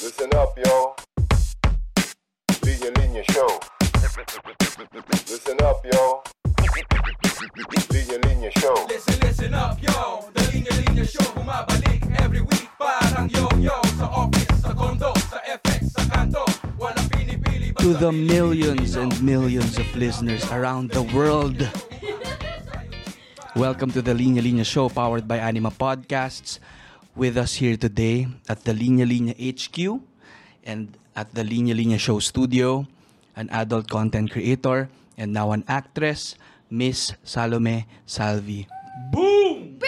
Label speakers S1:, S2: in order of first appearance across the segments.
S1: Listen up, yo. Linya Linya Show. Listen up, yo. Linya Linya Show.
S2: Listen, listen up, yo The Linya Linya Show Bumabalik every week Parang yo-yo Sa office, sa condo, sa FX, sa kanto Walang pinipili
S3: to the millions and millions of listeners around the world. Welcome to the Linya Linya Show powered by Anima Podcasts. With us here today at the Linya Linya HQ and at the Linya Linya Show studio, an adult content creator and now an actress, Miss Salome Salvi. Boom!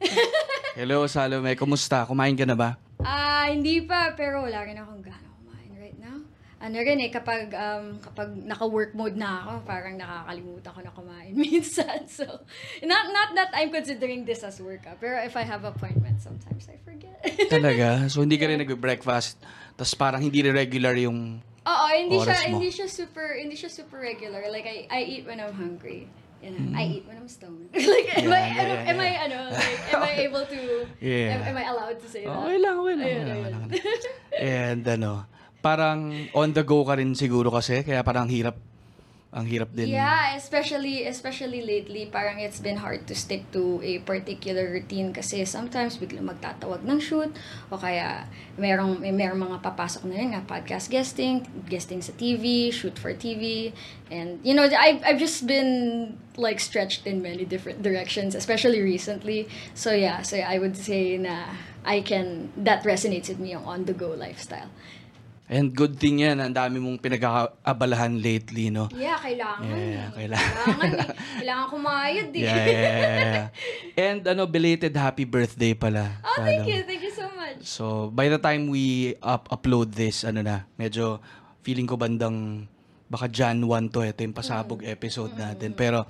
S3: Hello Salome, kumusta? Kumain ka na ba?
S4: Ah, hindi pa, pero wala rin akong gana. Ano rin eh, kapag, um, kapag naka-work mode na ako, parang nakakalimutan ko na kumain minsan. So, not, not that I'm considering this as work, ah, pero if I have appointments, sometimes I forget.
S3: Talaga? So hindi ka rin nag-breakfast, tapos parang hindi rin regular yung
S4: Oo, hindi siya,
S3: mo.
S4: hindi siya super, hindi siya super regular. Like, I, I eat when I'm hungry. You know, I eat when I'm stoned. like, am I,
S3: Mm. Yeah, yeah,
S4: am I,
S3: yeah.
S4: ano, like, am I able to,
S3: Yeah.
S4: am, am I allowed to say that?
S3: Okay lang, okay lang.
S4: Ayun, ayun.
S3: And ano, parang on the go ka rin siguro kasi, kaya parang hirap, ang hirap din.
S4: Yeah, especially especially lately, parang it's been hard to stick to a particular routine kasi sometimes bigla magtatawag ng shoot o kaya merong may merong mga papasok na yun nga podcast guesting, guesting sa TV, shoot for TV, and you know, I've I've just been like stretched in many different directions, especially recently. So yeah, so I would say na I can that resonates with me yung on the go lifestyle.
S3: And good thing yan, ang dami mong pinag-aabalahan lately, no?
S4: Yeah, kailangan.
S3: Yeah,
S4: eh.
S3: kailangan.
S4: Kailangan, eh. kailangan kumayod eh.
S3: Yeah, yeah, yeah, yeah. And ano, belated happy birthday pala.
S4: Oh, thank you. Thank you so much.
S3: So, by the time we up upload this, ano na, medyo feeling ko bandang baka Jan 1 to, ito yung pasabog episode natin. Pero,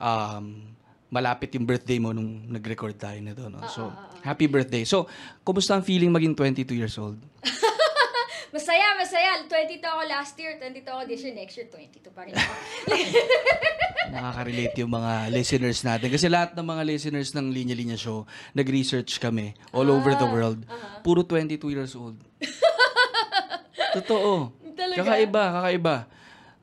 S3: um, malapit yung birthday mo nung nag-record tayo nito. No? So, happy birthday. So, kumusta ang feeling maging 22 years old?
S4: Masaya, masaya. 22 ako last year, 22 ako this year, next year, 22 pa rin ako.
S3: Nakaka-relate yung mga listeners natin. Kasi lahat ng mga listeners ng Linya Linya Show, nag-research kami all over the world. Puro 22 years old. Totoo.
S4: Talaga?
S3: Kakaiba, kakaiba.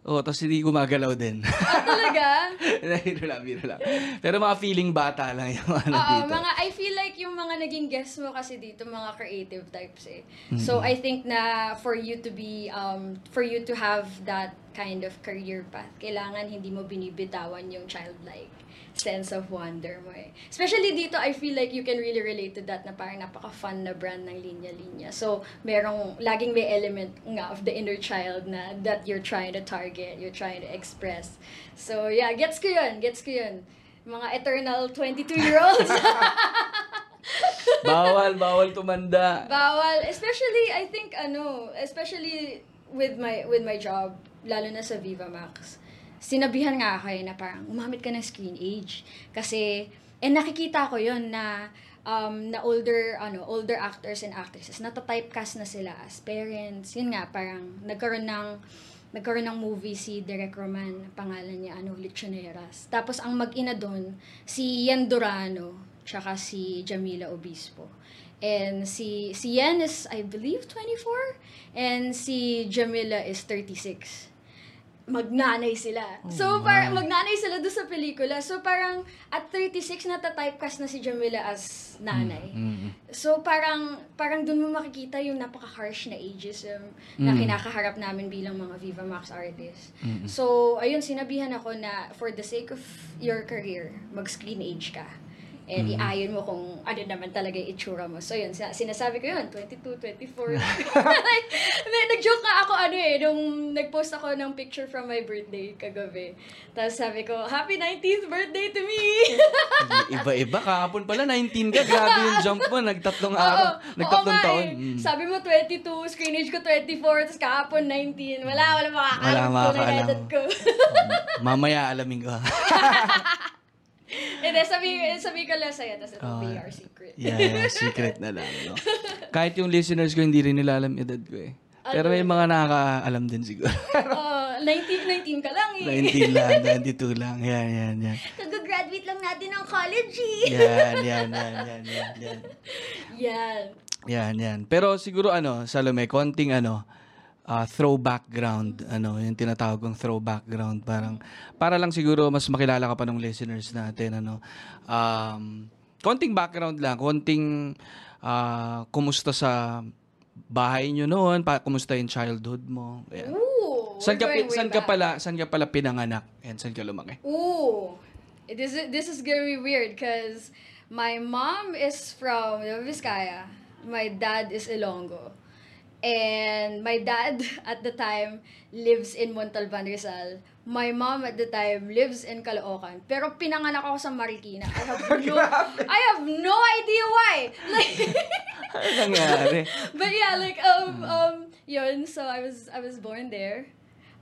S3: Oh, tapos hindi gumagalaw din.
S4: ah, talaga?
S3: biro lang, biro lang. Pero mga feeling bata lang yung ano
S4: Oo,
S3: dito.
S4: mga, I feel like yung mga naging guests mo kasi dito, mga creative types eh. So, I think na for you to be, um, for you to have that kind of career path, kailangan hindi mo binibitawan yung childlike sense of wonder mo eh. Especially dito, I feel like you can really relate to that na parang napaka-fun na brand ng linya-linya. So, merong, laging may element nga of the inner child na that you're trying to target, you're trying to express. So, yeah, gets ko yun, gets ko yun. Mga eternal 22-year-olds.
S3: bawal, bawal tumanda.
S4: Bawal. Especially, I think, ano, especially with my with my job, lalo na sa Viva Max, sinabihan nga ako eh na parang umamit ka ng screen age. Kasi, eh nakikita ko yon na um, na older ano older actors and actresses nata-typecast na sila as parents. Yun nga parang nagkaroon ng nagkaroon ng movie si Derek Roman pangalan niya ano Lechoneras. Tapos ang mag-ina doon si Yan Durano tsaka si Jamila Obispo. And si si Yan is I believe 24 and si Jamila is 36 magnanay sila. so, parang magnanay sila doon sa pelikula. So, parang at 36 nata-typecast na si Jamila as nanay. So, parang parang doon mo makikita yung napaka-harsh na ageism na kinakaharap namin bilang mga Viva Max artists. So, ayun, sinabihan ako na for the sake of your career, mag-screen age ka. And iayon mo kung ano naman talaga yung itsura mo. So yun, sina- sinasabi ko yun, 22, 24. like, nag-joke nga ako ano eh, nung nag-post ako ng picture from my birthday kagabi. Tapos sabi ko, happy 19th birthday to me!
S3: Iba-iba. Kahapon pala, 19 ka. Grabe yung jump mo. Nagtatlong
S4: Oo,
S3: araw.
S4: oo
S3: Nagtatlong
S4: nga
S3: taon.
S4: eh.
S3: Mm.
S4: Sabi mo 22, screen age ko 24, tapos kahapon 19. Wala, wala makakaalam ko na edad ko.
S3: Mamaya alamin ko.
S4: Hindi, sabi, sabi ko lang sa'yo, tapos it'll be
S3: Ah.
S4: our secret.
S3: yeah, yeah, secret na lang. No? Kahit yung listeners ko, hindi rin nila alam edad ko eh. Pero may mga nakakaalam din siguro.
S4: Oh, 19, 19 ka lang eh.
S3: 19 lang, 92 lang. Yan, yan, yan.
S4: Kag-graduate lang natin ng college eh.
S3: Yan, yan, yan, yan, yan, yan.
S4: Yan.
S3: Yan, yan. Pero siguro ano, Salome, konting ano, ah, throw background, ano, yung tinatawag kong throw background, parang, para lang siguro mas makilala ka pa ng listeners natin, ano. Um, konting background lang, konting ah, kumusta sa bahay nyo noon, pa, kumusta yung childhood mo. Ayan.
S4: Ooh,
S3: Saan ka, saan ka pala, saan ka pala pinanganak? And saan ka lumaki?
S4: Ooh, this is this is gonna be weird because my mom is from Vizcaya. My dad is Ilonggo. And my dad at the time lives in Montalban, Rizal. My mom at the time lives in Caloocan. Pero pinanganak ako sa Marikina. I have no, I have no idea why. Like,
S3: Ano nangyari?
S4: but yeah, like um um yun. So I was I was born there,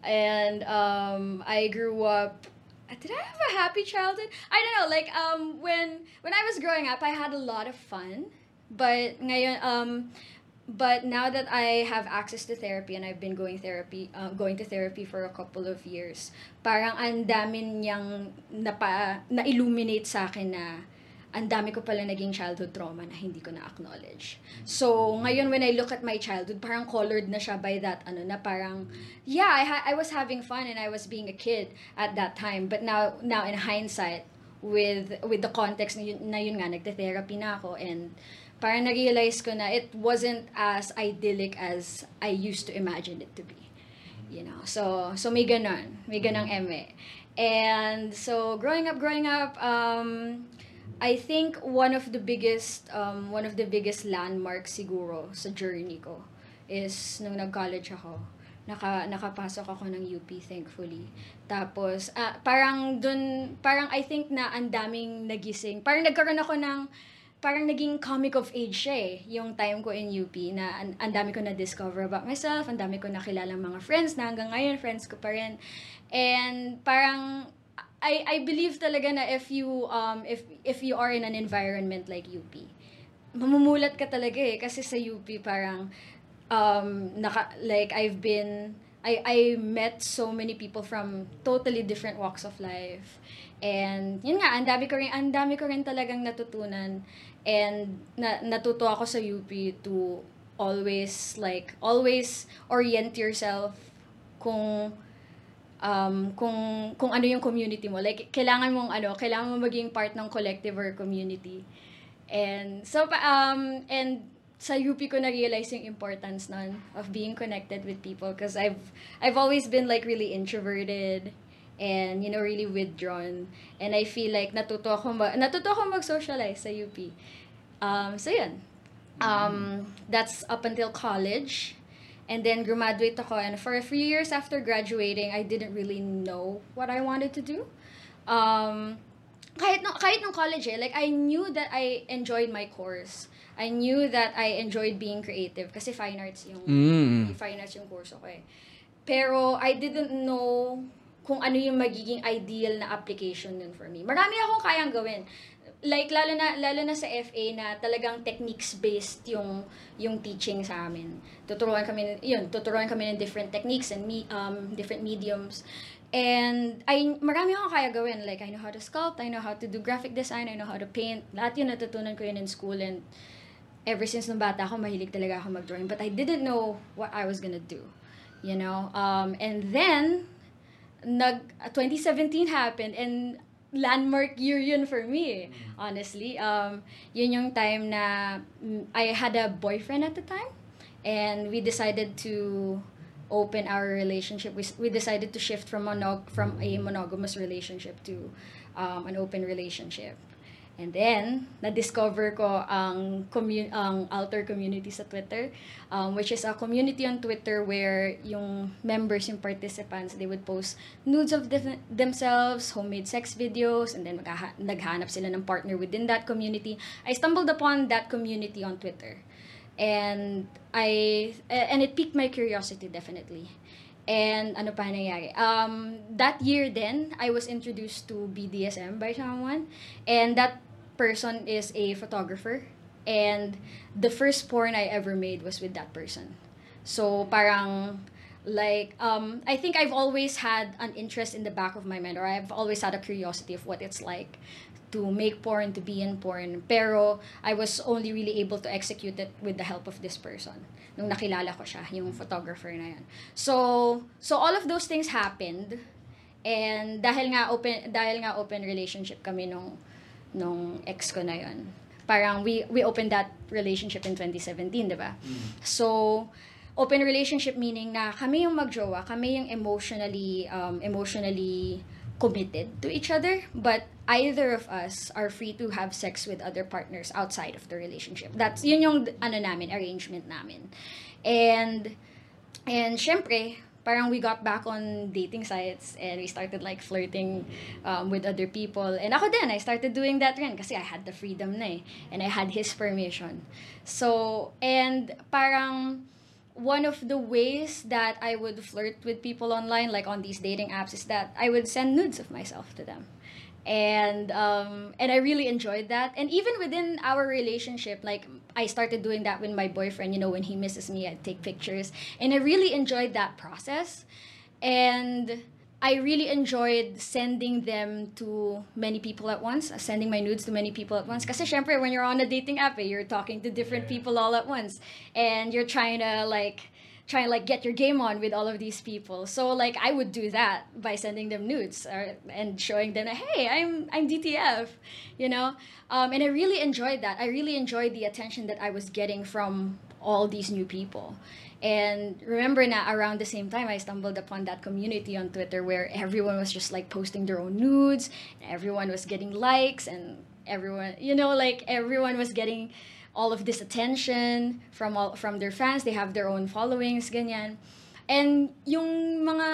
S4: and um I grew up. Did I have a happy childhood? I don't know. Like um when when I was growing up, I had a lot of fun. But ngayon um but now that I have access to therapy and I've been going therapy uh, going to therapy for a couple of years, parang ang dami niyang napa na-illuminate sa akin na ang dami ko pala naging childhood trauma na hindi ko na-acknowledge. So, ngayon when I look at my childhood, parang colored na siya by that, ano, na parang, yeah, I, ha- I was having fun and I was being a kid at that time. But now, now in hindsight, with with the context na yun, na yun nga, nagte-therapy na ako and parang na-realize ko na it wasn't as idyllic as I used to imagine it to be. You know, so, so may ganon, may ganong eme. And so, growing up, growing up, um, I think one of the biggest um, one of the biggest landmarks siguro sa journey ko is nung nag-college ako. Naka, nakapasok ako ng UP, thankfully. Tapos, ah, parang dun, parang I think na ang daming nagising. Parang nagkaroon ako ng, parang naging comic of age siya eh, yung time ko in UP, na ang, dami ko na-discover about myself, ang dami ko nakilala mga friends na hanggang ngayon, friends ko pa rin. And parang, I I believe talaga na if you um if if you are in an environment like UP, mamumulat ka talaga eh kasi sa UP parang um naka like I've been I I met so many people from totally different walks of life. And yun nga, ang dami ko rin ang dami ko rin talagang natutunan and na, natuto ako sa UP to always like always orient yourself kung um, kung kung ano yung community mo. Like, kailangan mong ano, kailangan mo maging part ng collective or community. And so, um, and sa UP ko na-realize yung importance nun of being connected with people because I've I've always been like really introverted and you know really withdrawn and I feel like natuto ako ma- natuto ako mag-socialize sa UP. Um, so yun. Um, that's up until college. And then graduate ako and for a few years after graduating, I didn't really know what I wanted to do. Um, kahit no kahit nung college eh, like I knew that I enjoyed my course. I knew that I enjoyed being creative kasi fine arts yung
S3: Mm.
S4: fine arts yung course ko eh. Pero I didn't know kung ano yung magiging ideal na application nun for me. Marami akong kayang gawin. Like lalo na lalo na sa FA na talagang techniques based yung yung teaching sa amin. Tuturuan kami yun, tuturuan kami ng different techniques and me, um different mediums. And I marami akong kaya gawin. Like I know how to sculpt, I know how to do graphic design, I know how to paint. Lahat yun natutunan ko yun in school and ever since nung bata ako, mahilig talaga ako mag-drawing. But I didn't know what I was gonna do. You know? Um, and then, nag, uh, 2017 happened and landmark year yun for me, eh, honestly. Um, yun yung time na mm, I had a boyfriend at the time. And we decided to open our relationship. We, we decided to shift from monog from a monogamous relationship to um, an open relationship. And then, na-discover ko ang, commu- ang alter community sa Twitter, um, which is a community on Twitter where yung members, yung participants, they would post nudes of them- themselves, homemade sex videos, and then maghaha- naghanap sila ng partner within that community. I stumbled upon that community on Twitter. And I and it piqued my curiosity definitely. And ano pa nangyari? Um, that year then, I was introduced to BDSM by someone. And that person is a photographer. And the first porn I ever made was with that person. So parang like um I think I've always had an interest in the back of my mind or I've always had a curiosity of what it's like to make porn, to be in porn. Pero I was only really able to execute it with the help of this person. Nung nakilala ko siya, yung photographer na yan. So, so all of those things happened. And dahil nga open dahil nga open relationship kami nung nung ex ko na yon. Parang we we opened that relationship in 2017, 'di ba? So open relationship meaning na kami yung magjowa, kami yung emotionally um, emotionally committed to each other, but either of us are free to have sex with other partners outside of the relationship. That's yun yung ano namin, arrangement namin. And and syempre, parang we got back on dating sites and we started like flirting um, with other people. And ako din, I started doing that rin kasi I had the freedom na eh. And I had his permission. So, and parang one of the ways that I would flirt with people online, like on these dating apps, is that I would send nudes of myself to them. And um, and I really enjoyed that. And even within our relationship, like I started doing that with my boyfriend. You know, when he misses me, I'd take pictures, and I really enjoyed that process. And I really enjoyed sending them to many people at once, uh, sending my nudes to many people at once. Kasi syempre, when you're on a dating app, eh, you're talking to different people all at once. And you're trying to like, try and like get your game on with all of these people. So like I would do that by sending them nudes or, and showing them, hey, I'm I'm DTF, you know. Um, and I really enjoyed that. I really enjoyed the attention that I was getting from all these new people. And remember na around the same time I stumbled upon that community on Twitter where everyone was just like posting their own nudes, everyone was getting likes and everyone you know like everyone was getting all of this attention from all from their fans, they have their own followings ganyan. And yung mga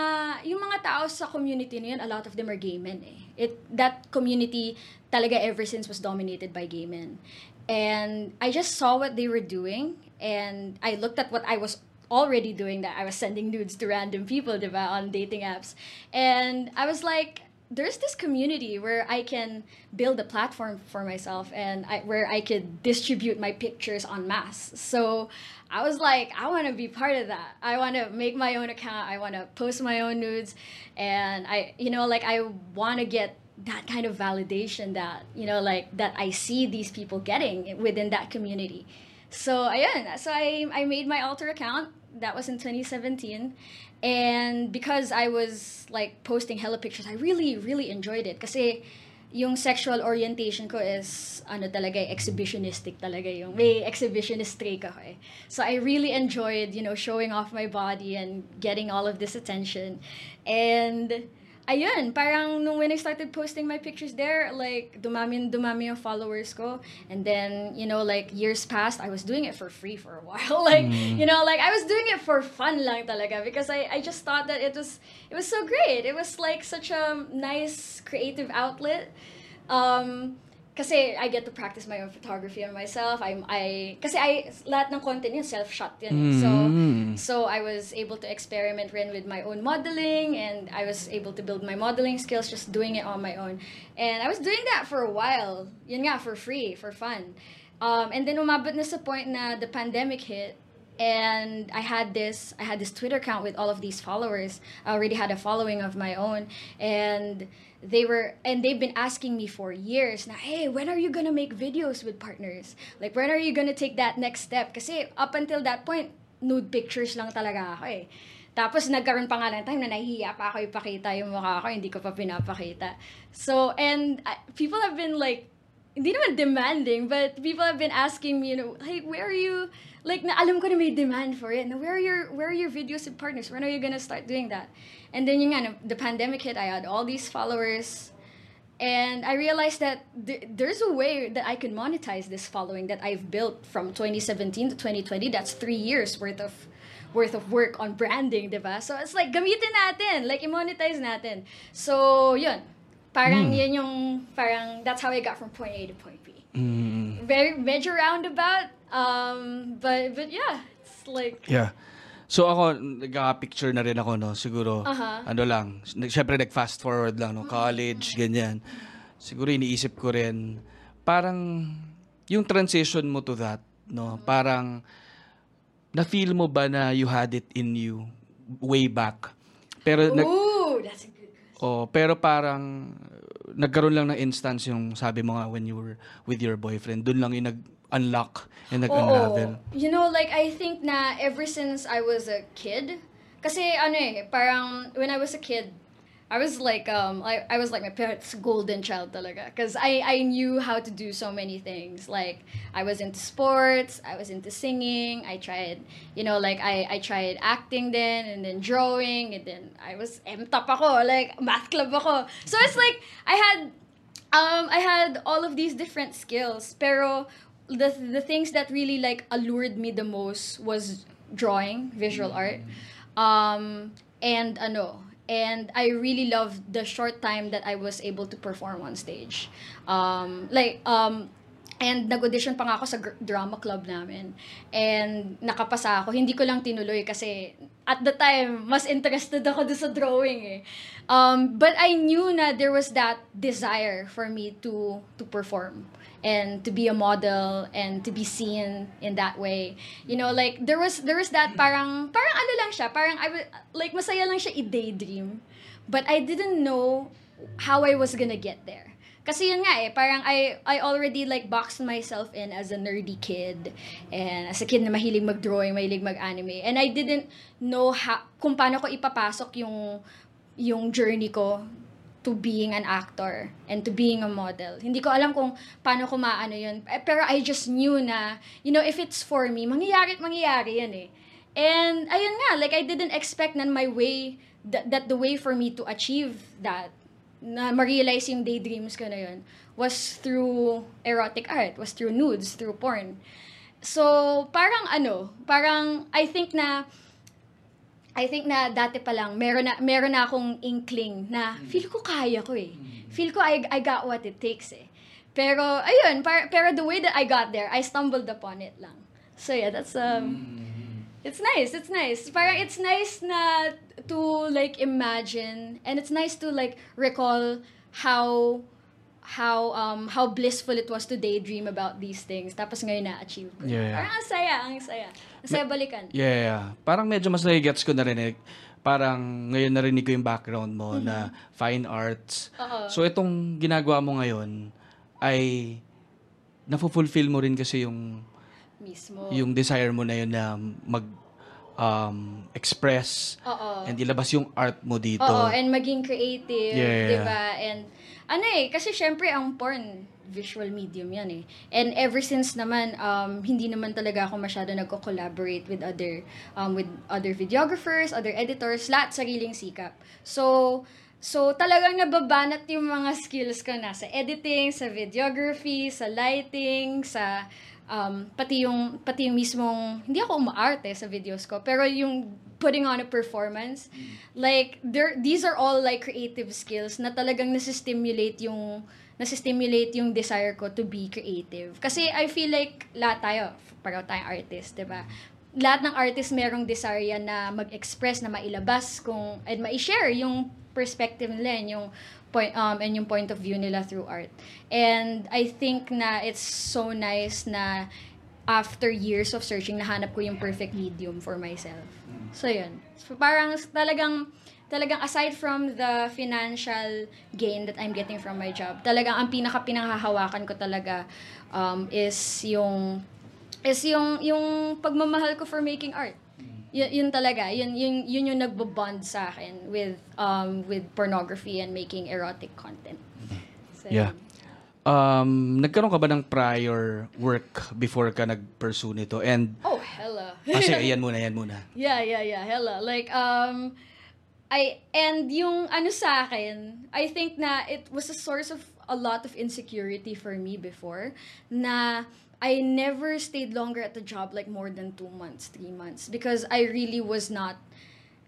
S4: yung mga tao sa community na a lot of them are gay men eh. It that community talaga ever since was dominated by gay men. And I just saw what they were doing and I looked at what I was already doing that. I was sending nudes to random people, diba, on dating apps. And I was like, there's this community where I can build a platform for myself and I, where I could distribute my pictures en masse. So I was like, I want to be part of that. I want to make my own account. I want to post my own nudes. And I, you know, like I want to get that kind of validation that, you know, like that I see these people getting within that community. So ayun, so I I made my alter account. That was in 2017. And because I was like posting hella pictures, I really really enjoyed it kasi yung sexual orientation ko is ano talaga eh, exhibitionistic talaga yung may exhibitionist streak ako eh. So I really enjoyed, you know, showing off my body and getting all of this attention. And ayun, parang nung when I started posting my pictures there, like, dumami, dumami yung followers ko. And then, you know, like, years passed, I was doing it for free for a while. like, you know, like, I was doing it for fun lang talaga because I, I just thought that it was, it was so great. It was, like, such a nice creative outlet. Um, kasi I get to practice my own photography on myself. I'm I kasi I lahat ng content yun self-shot yun. eh. So so I was able to experiment rin with my own modeling and I was able to build my modeling skills just doing it on my own. And I was doing that for a while. Yun nga for free, for fun. Um, and then umabot na sa point na the pandemic hit and I had this I had this Twitter account with all of these followers. I already had a following of my own and they were and they've been asking me for years na hey when are you gonna make videos with partners? Like when are you gonna take that next step? Kasi up until that point nude pictures lang talaga ako eh. Tapos nagkaroon pa nga ng time na nahihiya pa ako ipakita yung mukha ko hindi ko pa pinapakita. So and uh, people have been like hindi naman demanding but people have been asking me you know hey where are you like na alam ko na may demand for it na where are your where are your videos with partners when are you gonna start doing that and then yung nga, the pandemic hit I had all these followers and I realized that th- there's a way that I can monetize this following that I've built from 2017 to 2020 that's three years worth of worth of work on branding, diba? So it's like gamitin natin, like i-monetize natin. So, yun. Parang hmm. yun yung parang that's how I got from point A to point B. Mm. Very major roundabout um but but yeah, it's like
S3: Yeah. So ako, nagka-picture na rin ako, no? Siguro,
S4: Aha.
S3: ano lang, nag- syempre nag-fast forward lang, no? College, ganyan. Siguro iniisip ko rin, parang, yung transition mo to that, no? Parang, na-feel mo ba na you had it in you way back? Pero, nag,
S4: ooh, that's a good
S3: oh, pero parang, nagkaroon lang ng instance yung sabi mo nga when you were with your boyfriend, dun lang yung nag-unlock and nag-unravel.
S4: You know, like, I think na ever since I was a kid, kasi ano eh, parang when I was a kid, I was like, um, I, I was like my parents' golden child talaga. Because I, I knew how to do so many things. Like, I was into sports, I was into singing, I tried, you know, like, I, I tried acting then, and then drawing, and then I was M-top ako, like, math club ako. So it's like, I had um, I had all of these different skills, pero the the things that really like allured me the most was drawing, visual art, um, and ano, and I really loved the short time that I was able to perform on stage, um, like um. And nag-audition pa nga ako sa drama club namin. And nakapasa ako. Hindi ko lang tinuloy kasi at the time, mas interested ako doon sa drawing eh. Um, but I knew na there was that desire for me to to perform and to be a model and to be seen in that way. You know, like there was there was that parang parang ano lang siya, parang I wa- like masaya lang siya i-daydream. But I didn't know how I was gonna get there. Kasi yun nga eh, parang I, I already like boxed myself in as a nerdy kid. And as a kid na mahilig mag-drawing, mahilig mag-anime. And I didn't know ha- kung paano ko ipapasok yung, yung journey ko to being an actor and to being a model. Hindi ko alam kung paano ko maano yun. Eh, Pero I just knew na, you know, if it's for me, mangyayari at mangyayari yan eh. And ayun nga, like I didn't expect na my way, that, that the way for me to achieve that, na ma-realize yung daydreams ko na yun, was through erotic art, was through nudes, through porn. So, parang ano, parang I think na I think na dati pa lang meron na meron na akong inkling na feel ko kaya ko eh. Feel ko I, I got what it takes eh. Pero ayun, par, pero the way that I got there, I stumbled upon it lang. So yeah, that's um It's nice, it's nice. Parang it's nice na to like imagine and it's nice to like recall how how um how blissful it was to daydream about these things tapos ngayon na-achieve ko.
S3: Yeah.
S4: Parang ang saya, ang saya. Ang saya balikan.
S3: Yeah, yeah. Parang medyo mas nagigets ko na rin eh. Parang ngayon narinig ko yung background mo na fine arts.
S4: Oo.
S3: So itong ginagawa mo ngayon ay nafulfill mo rin kasi yung
S4: Mismo.
S3: yung desire mo na yun na mag um, express
S4: Oo.
S3: and ilabas yung art mo dito.
S4: Oo, and maging creative,
S3: Yeah.
S4: 'di ba? And ano eh, kasi syempre ang porn visual medium 'yan eh. And ever since naman um hindi naman talaga ako masyado nagko-collaborate with other um with other videographers, other editors, lahat sariling sikap. So So, talagang nababanat yung mga skills ko na sa editing, sa videography, sa lighting, sa um, pati yung pati yung mismong hindi ako umaarte sa videos ko pero yung putting on a performance like there these are all like creative skills na talagang nasi-stimulate yung nasi-stimulate yung desire ko to be creative. Kasi I feel like lahat tayo pareho tayong artist 'di ba? Lahat ng artist merong desire yan na mag-express na mailabas kung and ma-share yung perspective nila yung point um and yung point of view nila through art. And I think na it's so nice na after years of searching nahanap ko yung perfect medium for myself. So yun. So parang talagang talagang aside from the financial gain that I'm getting from my job, talagang ang pinaka pinanghahawakan ko talaga um, is yung is yung yung pagmamahal ko for making art. Yun, yun talaga, yun, yun, yun yung nagbabond sa akin with um with pornography and making erotic content. So,
S3: Yeah. Um, nagkaroon ka ba ng prior work before ka nag-pursue nito? And,
S4: Oh, hella.
S3: kasi ayan muna, ayan muna.
S4: Yeah, yeah, yeah, hella. Like, um, I, and yung ano sa akin, I think na it was a source of a lot of insecurity for me before, na I never stayed longer at the job like more than two months, three months, because I really was not,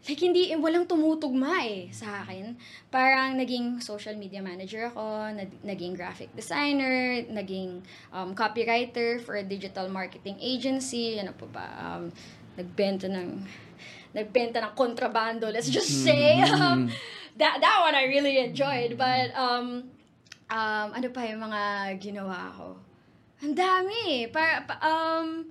S4: like hindi, walang tumutugma eh sa akin. Parang naging social media manager ako, nag- naging graphic designer, naging um, copywriter for a digital marketing agency, ano pa ba, um, nagbenta ng nagbenta ng kontrabando, let's just say. Um, that, that one I really enjoyed. But, um, um, ano pa yung mga ginawa ko? Ang dami. Para, pa, um,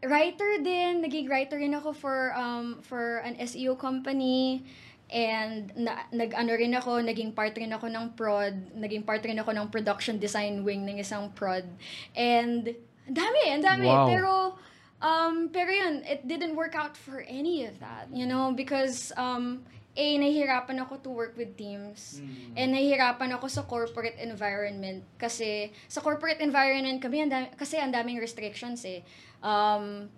S4: writer din. Naging writer rin ako for, um, for an SEO company. And na, nag-ano rin ako, naging part rin ako ng prod, naging part rin ako ng production design wing ng isang prod. And ang dami, ang dami.
S3: Wow.
S4: Pero um pero yun, it didn't work out for any of that, you know, because um A, nahihirapan ako to work with teams. And nahihirapan ako sa corporate environment. Kasi sa corporate environment kami, ang dami, kasi ang daming restrictions eh. Um,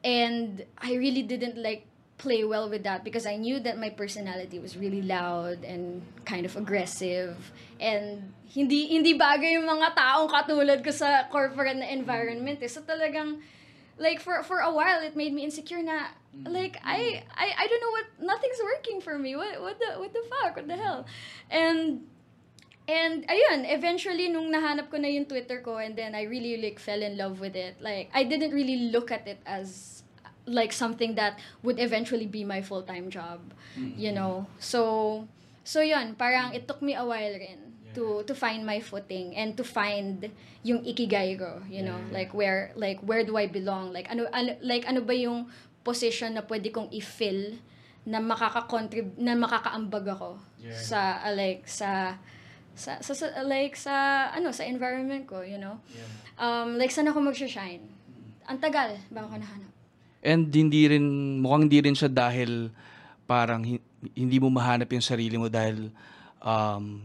S4: and I really didn't like play well with that because I knew that my personality was really loud and kind of aggressive and hindi hindi bagay yung mga taong katulad ko sa corporate na environment eh. So talagang like for for a while it made me insecure na like I I I don't know what nothing's working for me. What what the what the fuck? What the hell? And And ayun, eventually nung nahanap ko na yung Twitter ko and then I really like fell in love with it. Like I didn't really look at it as like something that would eventually be my full-time job, you know. So so yun, parang it took me a while rin to to find my footing and to find yung ikigai ko, you know, like where like where do I belong? Like ano, ano like ano ba yung position na pwede kong i-fill na makaka-contrib na makakaambag ako sa uh, like sa sa, sa, sa like sa ano sa environment ko, you know. Um like saan ako mag-shine? Ang tagal bago ko nahanap.
S3: And hindi rin, mukhang hindi rin siya dahil parang hi- hindi mo mahanap yung sarili mo dahil, um,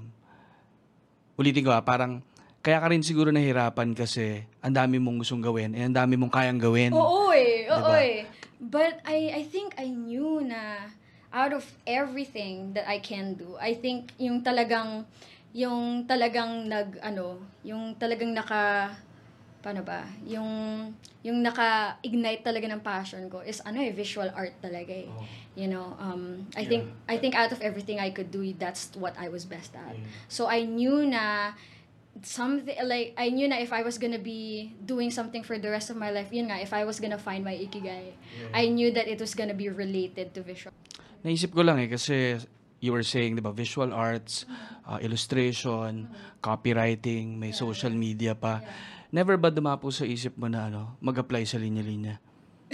S3: ulitin ko ah, parang, kaya ka rin siguro nahirapan kasi ang dami mong gustong gawin and ang dami mong kayang gawin.
S4: Oo eh, oo
S3: Diba?
S4: eh. But I I think I knew na out of everything that I can do, I think yung talagang yung talagang nag ano, yung talagang naka paano ba? Yung yung naka-ignite talaga ng passion ko is ano eh visual art talaga eh. You know, um I think I think out of everything I could do, that's what I was best at. So I knew na something like I knew na if I was gonna be doing something for the rest of my life, yun nga, if I was gonna find my ikigai, I knew that it was gonna be related to visual.
S3: Naisip ko lang eh kasi you were saying, 'di ba, visual arts, uh, illustration, copywriting, may social media pa. Never ba dumapo sa isip mo na ano, mag-apply sa linya-linya?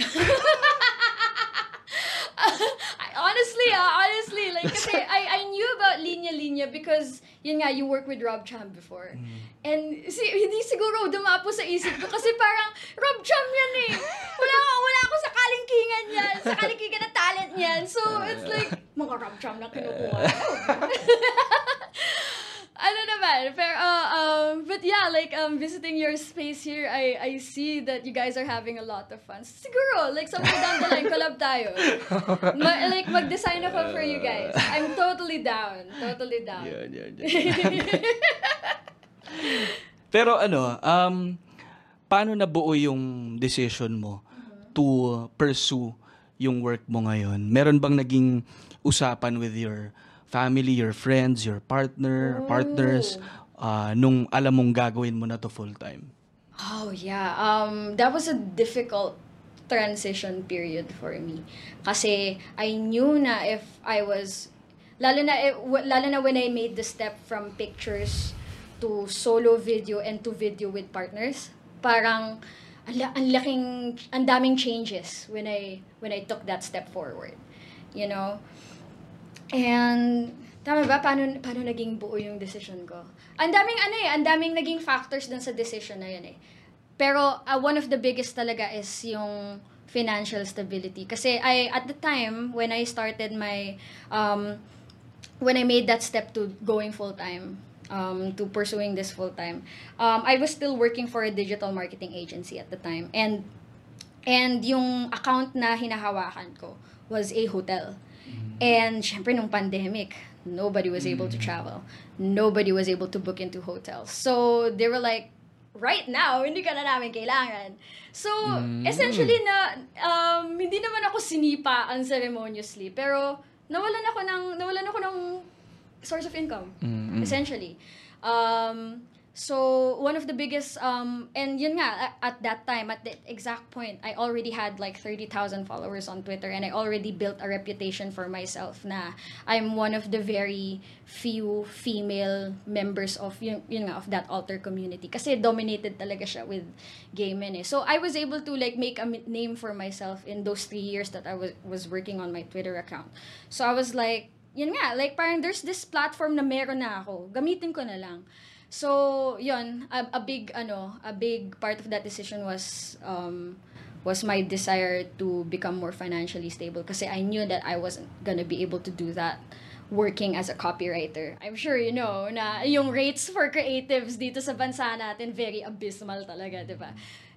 S4: I- honestly, ah, honestly, like, kasi I, I knew about Linya Linya because, yun nga, you work with Rob Cham before. And si, hindi siguro dumapo sa isip ko kasi parang, Rob Cham yan eh. Wala, ako- wala ako sa kalingkingan yan, sa kalingkingan na talent niyan. So, it's like, mga Rob Cham na kinukuha. ano naman, pero, uh, um, but yeah, like, um, visiting your space here, I, I see that you guys are having a lot of fun. Siguro, like, somewhere down the line, collab tayo. Ma- like, mag-design ako for you guys. I'm totally down. Totally down.
S3: Pero ano, um, paano nabuo yung decision mo to pursue yung work mo ngayon? Meron bang naging usapan with your family, your friends, your partner, partners, uh, nung alam mong gagawin mo na to full-time?
S4: Oh yeah, um, that was a difficult transition period for me. Kasi I knew na if I was, lalo na, eh, lalo na when I made the step from pictures to solo video and to video with partners, parang ang laking, ang daming changes when I, when I took that step forward. You know? And, tama ba? Paano, paano naging buo yung decision ko? Ang daming ano eh, ang daming naging factors dun sa decision na yun eh. Pero uh, one of the biggest talaga is yung financial stability. Kasi I, at the time, when I started my, um, when I made that step to going full-time, um, to pursuing this full-time, um, I was still working for a digital marketing agency at the time. And And yung account na hinahawakan ko was a hotel. And syempre nung pandemic, nobody was able to travel. Nobody was able to book into hotels. So they were like, right now, hindi ka na namin kailangan. So, essentially na, um, hindi naman ako sinipa unceremoniously, pero nawalan ako ng, nawalan ako ng source of income, essentially. Um, so, one of the biggest, um, and yun nga, at that time, at the exact point, I already had like 30,000 followers on Twitter and I already built a reputation for myself na I'm one of the very few female members of, yun, yun nga, of that alter community. Kasi dominated talaga siya with gay men eh. So, I was able to like make a name for myself in those three years that I was, was working on my Twitter account. So, I was like, yun nga, like parang there's this platform na meron na ako. Gamitin ko na lang. So, yun, a, a big, ano, a big part of that decision was, um, was my desire to become more financially stable kasi I knew that I wasn't gonna be able to do that working as a copywriter. I'm sure you know na yung rates for creatives dito sa bansa natin very abysmal talaga, 'di ba?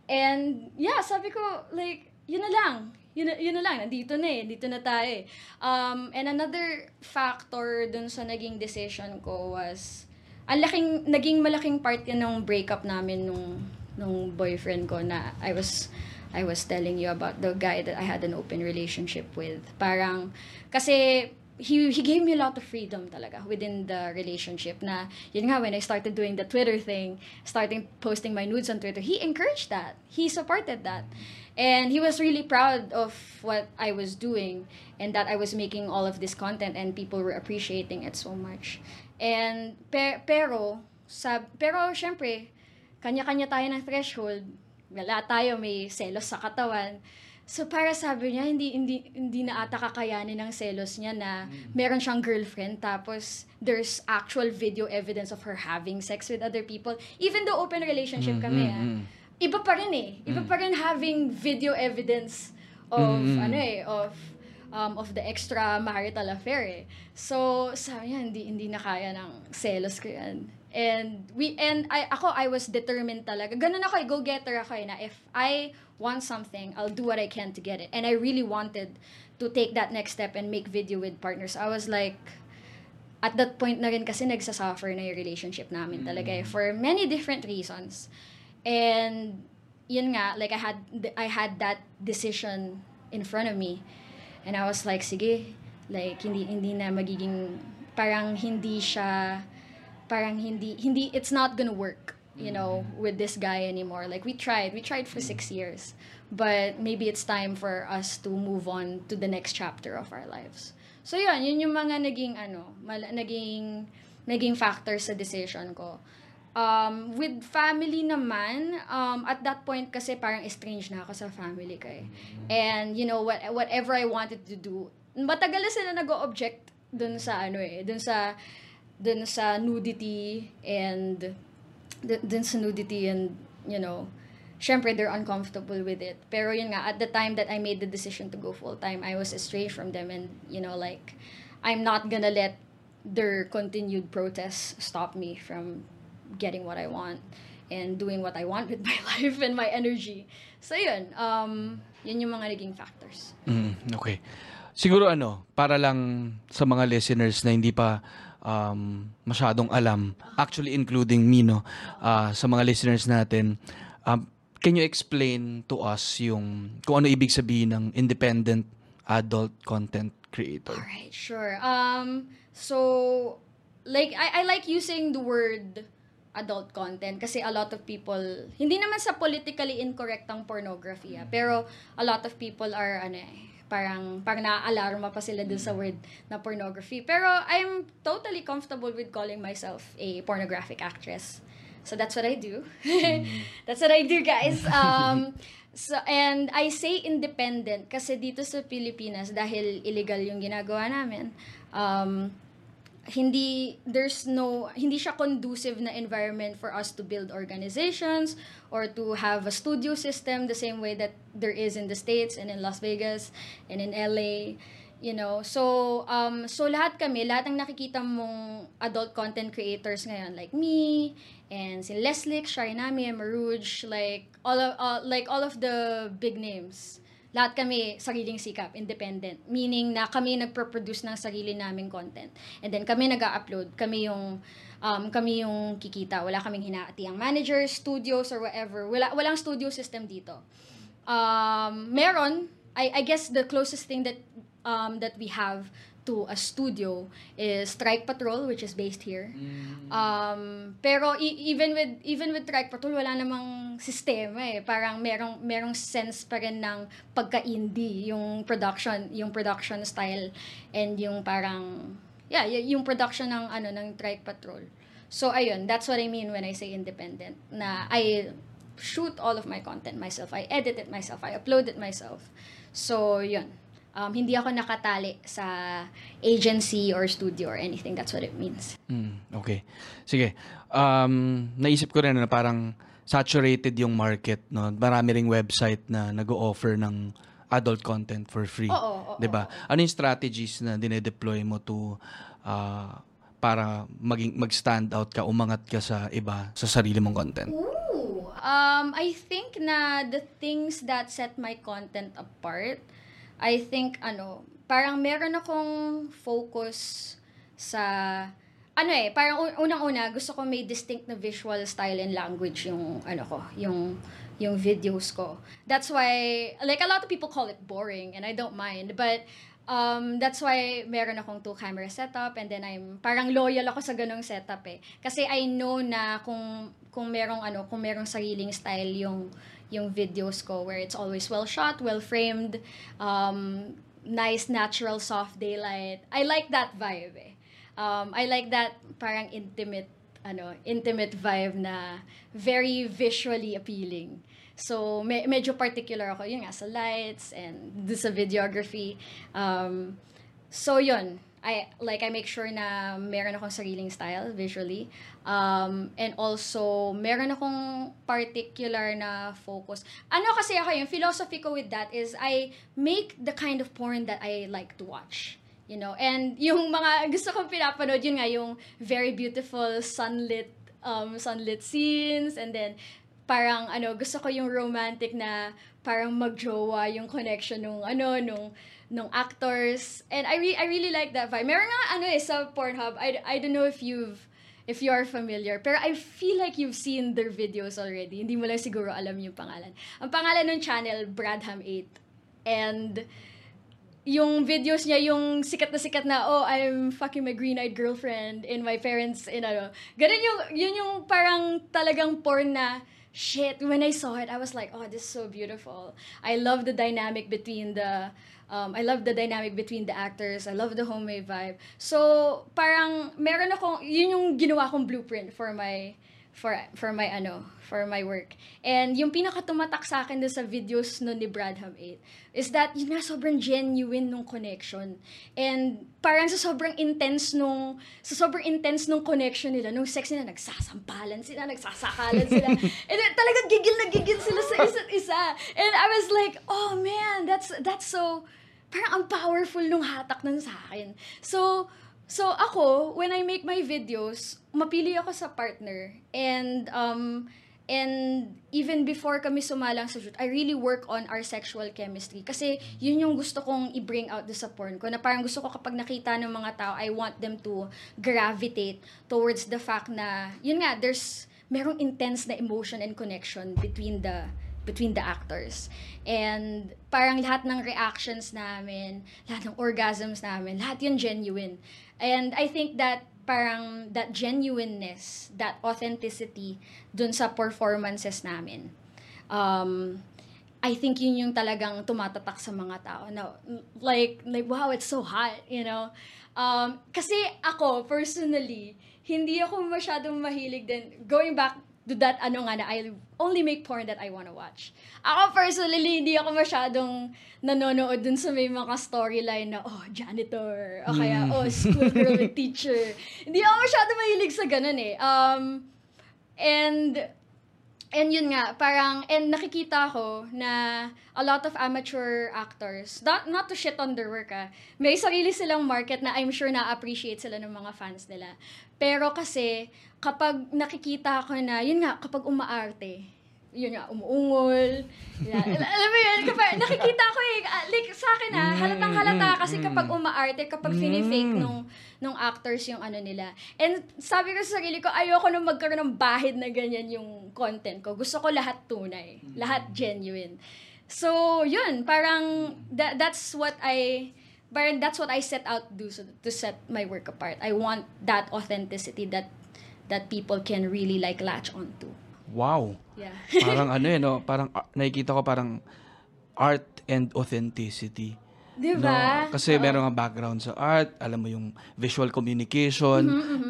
S4: And yeah, sabi ko like yun na lang. Yun, yun na lang, nandito na eh, dito na tayo eh. Um, and another factor dun sa naging decision ko was, ang laking, naging malaking part yan ng breakup namin nung, nung boyfriend ko na I was, I was telling you about the guy that I had an open relationship with. Parang, kasi he he gave me a lot of freedom talaga within the relationship na yun nga when I started doing the Twitter thing starting posting my nudes on Twitter he encouraged that. He supported that. And he was really proud of what I was doing and that I was making all of this content and people were appreciating it so much and pe- pero sa pero syempre kanya-kanya tayo ng threshold. Wala tayo may selos sa katawan. So para sabi niya hindi hindi hindi na ata kakayanin ng selos niya na meron siyang girlfriend. Tapos there's actual video evidence of her having sex with other people. Even though open relationship kami ah. Iba pa rin eh. Iba pa rin having video evidence of ano eh of um, of the extramarital affair eh. So, sabi niya, hindi, hindi na kaya ng selos ko yan. And, we, and I, ako, I was determined talaga. Ganun ako eh, go-getter ako eh, na if I want something, I'll do what I can to get it. And I really wanted to take that next step and make video with partners. I was like, at that point na rin kasi nagsasuffer na yung relationship namin talaga eh, for many different reasons. And yun nga, like I had I had that decision in front of me. And I was like, sige, like hindi hindi na magiging parang hindi siya parang hindi hindi it's not gonna work, you know, with this guy anymore. Like we tried, we tried for six years. But maybe it's time for us to move on to the next chapter of our lives. So yun, yun yung mga naging ano, mal- naging naging factor sa decision ko. Um, with family naman, um, at that point kasi parang estranged na ako sa family ko eh. And you know, what, whatever I wanted to do, matagal na sila nag-object dun sa ano eh, dun sa dun sa nudity and dun, dun sa nudity and you know, syempre they're uncomfortable with it. Pero yun nga, at the time that I made the decision to go full time, I was estranged from them and you know like I'm not gonna let their continued protests stop me from getting what I want and doing what I want with my life and my energy. So yun, um, yun yung mga naging factors.
S3: Mm, okay. Siguro ano, para lang sa mga listeners na hindi pa um, masyadong alam, actually including me, no, ah, sa mga listeners natin, um, can you explain to us yung kung ano ibig sabihin ng independent adult content creator?
S4: Alright, sure. Um, so, like, I, I like using the word adult content kasi a lot of people, hindi naman sa politically incorrect ang pornography, ah, pero a lot of people are, ano eh, parang, parang naaalarma pa sila dun sa word na pornography. Pero I'm totally comfortable with calling myself a pornographic actress. So that's what I do. that's what I do, guys. Um, so, and I say independent kasi dito sa Pilipinas, dahil illegal yung ginagawa namin, um, hindi there's no hindi siya conducive na environment for us to build organizations or to have a studio system the same way that there is in the states and in Las Vegas and in LA you know? So um so lahat kami lahat ng nakikita mong adult content creators ngayon like me and si Leslie, Sharinami, Marouge like all of uh, like all of the big names lahat kami sariling sikap, independent. Meaning na kami nagpo-produce ng sarili naming content. And then kami nag-upload, kami yung um, kami yung kikita. Wala kaming hinaatiang managers, studios or whatever. Wala walang studio system dito. Um, meron, I I guess the closest thing that um, that we have to a studio is Strike Patrol which is based here. Um, pero e- even with even with Strike Patrol wala namang sistema eh. Parang merong merong sense pa rin ng pagka-indie yung production, yung production style and yung parang yeah, yung production ng ano ng Trike Patrol. So ayun, that's what I mean when I say independent. Na I shoot all of my content myself. I edit it myself. I upload it myself. So yun. Um, hindi ako nakatali sa agency or studio or anything. That's what it means.
S3: Mm, okay. Sige. Um, naisip ko rin na parang saturated yung market, no? Marami ring website na nag-o-offer ng adult content for free.
S4: Oo, oo,
S3: 'Di ba? Ano yung strategies na dinedeploy mo to ah, para maging mag-stand out ka, umangat ka sa iba sa sarili mong content?
S4: Ooh, um, I think na the things that set my content apart, I think, ano, parang meron akong focus sa, ano eh, parang un- unang-una, gusto ko may distinct na visual style and language yung, ano ko, yung, yung videos ko. That's why, like, a lot of people call it boring, and I don't mind, but, um, that's why meron akong two camera setup and then I'm parang loyal ako sa ganong setup eh. Kasi I know na kung kung merong ano, kung merong sariling style yung yung videos ko where it's always well shot, well framed, um, nice natural soft daylight. I like that vibe eh. Um, I like that parang intimate ano, intimate vibe na very visually appealing. So, me- medyo particular ako yun nga sa lights and sa videography. Um, so, yun. I, like, I make sure na meron akong sariling style visually. Um, and also, meron akong particular na focus. Ano kasi ako, yung philosophy ko with that is I make the kind of porn that I like to watch. You know, and yung mga gusto kong pinapanood, yun nga, yung very beautiful sunlit um, sunlit scenes, and then parang ano, gusto ko yung romantic na parang magjowa yung connection nung ano, nung nung actors. And I re- I really like that vibe. Meron nga ano eh sa Pornhub. I, I don't know if you've if you are familiar. Pero I feel like you've seen their videos already. Hindi mo lang siguro alam yung pangalan. Ang pangalan ng channel, Bradham 8. And yung videos niya, yung sikat na sikat na, oh, I'm fucking my green-eyed girlfriend and my parents, and ano. Ganun yung, yun yung parang talagang porn na, shit, when I saw it, I was like, oh, this is so beautiful. I love the dynamic between the, um, I love the dynamic between the actors. I love the homemade vibe. So, parang, meron akong, yun yung ginawa kong blueprint for my, for for my ano, for my work. And yung pinaka tumatak sa akin dun sa videos no ni Bradham 8 is that yun nga sobrang genuine nung connection. And parang sa sobrang intense nung sa sobrang intense nung connection nila, nung sex nila nagsasampalan sila, nagsasakalan sila. And then, talagang gigil na gigil sila sa isa't isa. And I was like, "Oh man, that's that's so parang ang powerful nung hatak nun sa akin." So, So ako, when I make my videos, mapili ako sa partner. And um and even before kami sumalang sa shoot, I really work on our sexual chemistry. Kasi yun yung gusto kong i-bring out sa porn ko. Na parang gusto ko kapag nakita ng mga tao, I want them to gravitate towards the fact na, yun nga, there's merong intense na emotion and connection between the between the actors. And parang lahat ng reactions namin, lahat ng orgasms namin, lahat yun genuine. And I think that parang that genuineness, that authenticity dun sa performances namin. Um, I think yun yung talagang tumatatak sa mga tao. Na, like, like, wow, it's so hot, you know? Um, kasi ako, personally, hindi ako masyadong mahilig din. Going back to that ano nga na I only make porn that I wanna watch. Ako personally, hindi ako masyadong nanonood dun sa may mga storyline na, oh, janitor, o kaya, oh, schoolgirl with teacher. Hindi ako masyadong mahilig sa ganun eh. Um, and, and yun nga, parang, and nakikita ko na a lot of amateur actors, not, not to shit on their work ah, may sarili silang market na I'm sure na-appreciate sila ng mga fans nila. Pero kasi, kapag nakikita ko na, yun nga, kapag umaarte, yun nga, umuungol. Yan. Al- Alam mo yun, kapag nakikita ko eh, ah, like sa akin ah, halatang halata kasi kapag umaarte, kapag fini-fake nung, nung actors yung ano nila. And sabi ko sa sarili ko, ayoko nang magkaroon ng bahid na ganyan yung content ko. Gusto ko lahat tunay, lahat genuine. So, yun, parang that, that's what I parang that's what I set out to do so, to set my work apart. I want that authenticity that that people can really like latch onto.
S3: Wow.
S4: Yeah.
S3: Parang ano eh, no? Parang ah, nakikita ko parang art and authenticity.
S4: Di
S3: No? Kasi meron nga background sa art, alam mo yung visual communication,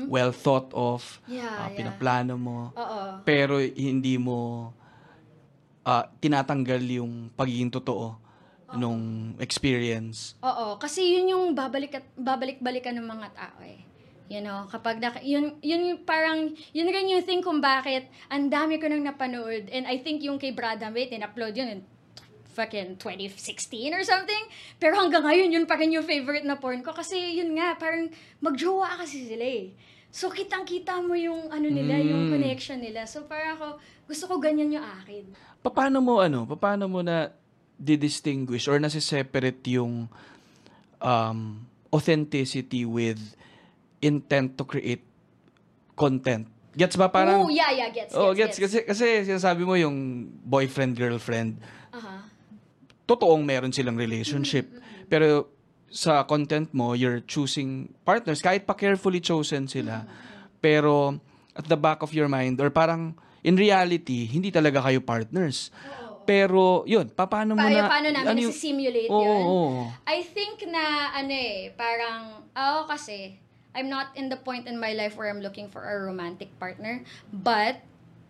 S3: well thought of,
S4: Mm-hmm, Yeah,
S3: ah,
S4: yeah.
S3: pinaplano mo,
S4: Oo.
S3: pero hindi mo ah, tinatanggal yung pagiging totoo nung experience.
S4: Oo, kasi yun yung babalik babalik-balikan ng mga tao eh. You know, kapag na, yun, yun yung parang, yun rin yung thing kung bakit ang dami ko nang napanood. And I think yung kay Brad Mate, in-upload yun in fucking 2016 or something. Pero hanggang ngayon, yun pa rin yung favorite na porn ko. Kasi yun nga, parang magjowa kasi sila eh. So, kitang-kita mo yung ano nila, yung
S3: Mm.
S4: connection nila. So, parang ako, gusto ko ganyan yung akin.
S3: Paano mo ano, paano mo na didistinguish or nasi-separate yung um, authenticity with intent to create content? Gets ba parang
S4: oh, yeah, yeah, gets,
S3: Oh,
S4: gets,
S3: gets, kasi kasi sinasabi mo yung boyfriend girlfriend,
S4: Aha.
S3: totoong meron silang relationship.
S4: Mm-hmm,
S3: Pero sa content mo, you're choosing partners kahit pa carefully chosen sila.
S4: Mm-hmm,
S3: Pero at the back of your mind or parang in reality, hindi talaga kayo partners. Pero yun, pa- paano mo na
S4: paano namin
S3: ano
S4: nasi-simulate
S3: Oo,
S4: yun?
S3: oo.
S4: I think na, ano eh, parang, ako kasi, I'm not in the point in my life where I'm looking for a romantic partner. But,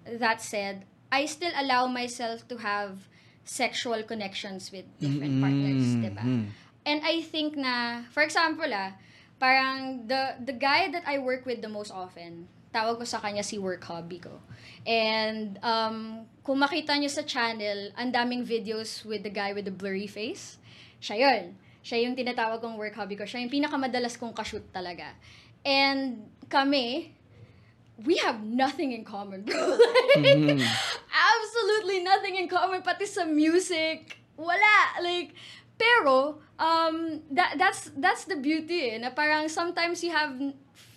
S4: that said, I still allow myself to have sexual connections with different partners,
S3: Mm,
S4: diba?
S3: mm.
S4: And I think na, for example ah, parang the, the guy that I work with the most often, tawag ko sa kanya si work hobby ko. And um, kung makita nyo sa channel, ang daming videos with the guy with the blurry face. Siya yun. Siya yung tinatawag kong work hobby ko. Siya yung pinakamadalas kong kashoot talaga. And kami, we have nothing in common, bro. like, absolutely nothing in common. Pati sa music, wala. Like, pero, um, that, that's, that's the beauty eh, na parang sometimes you have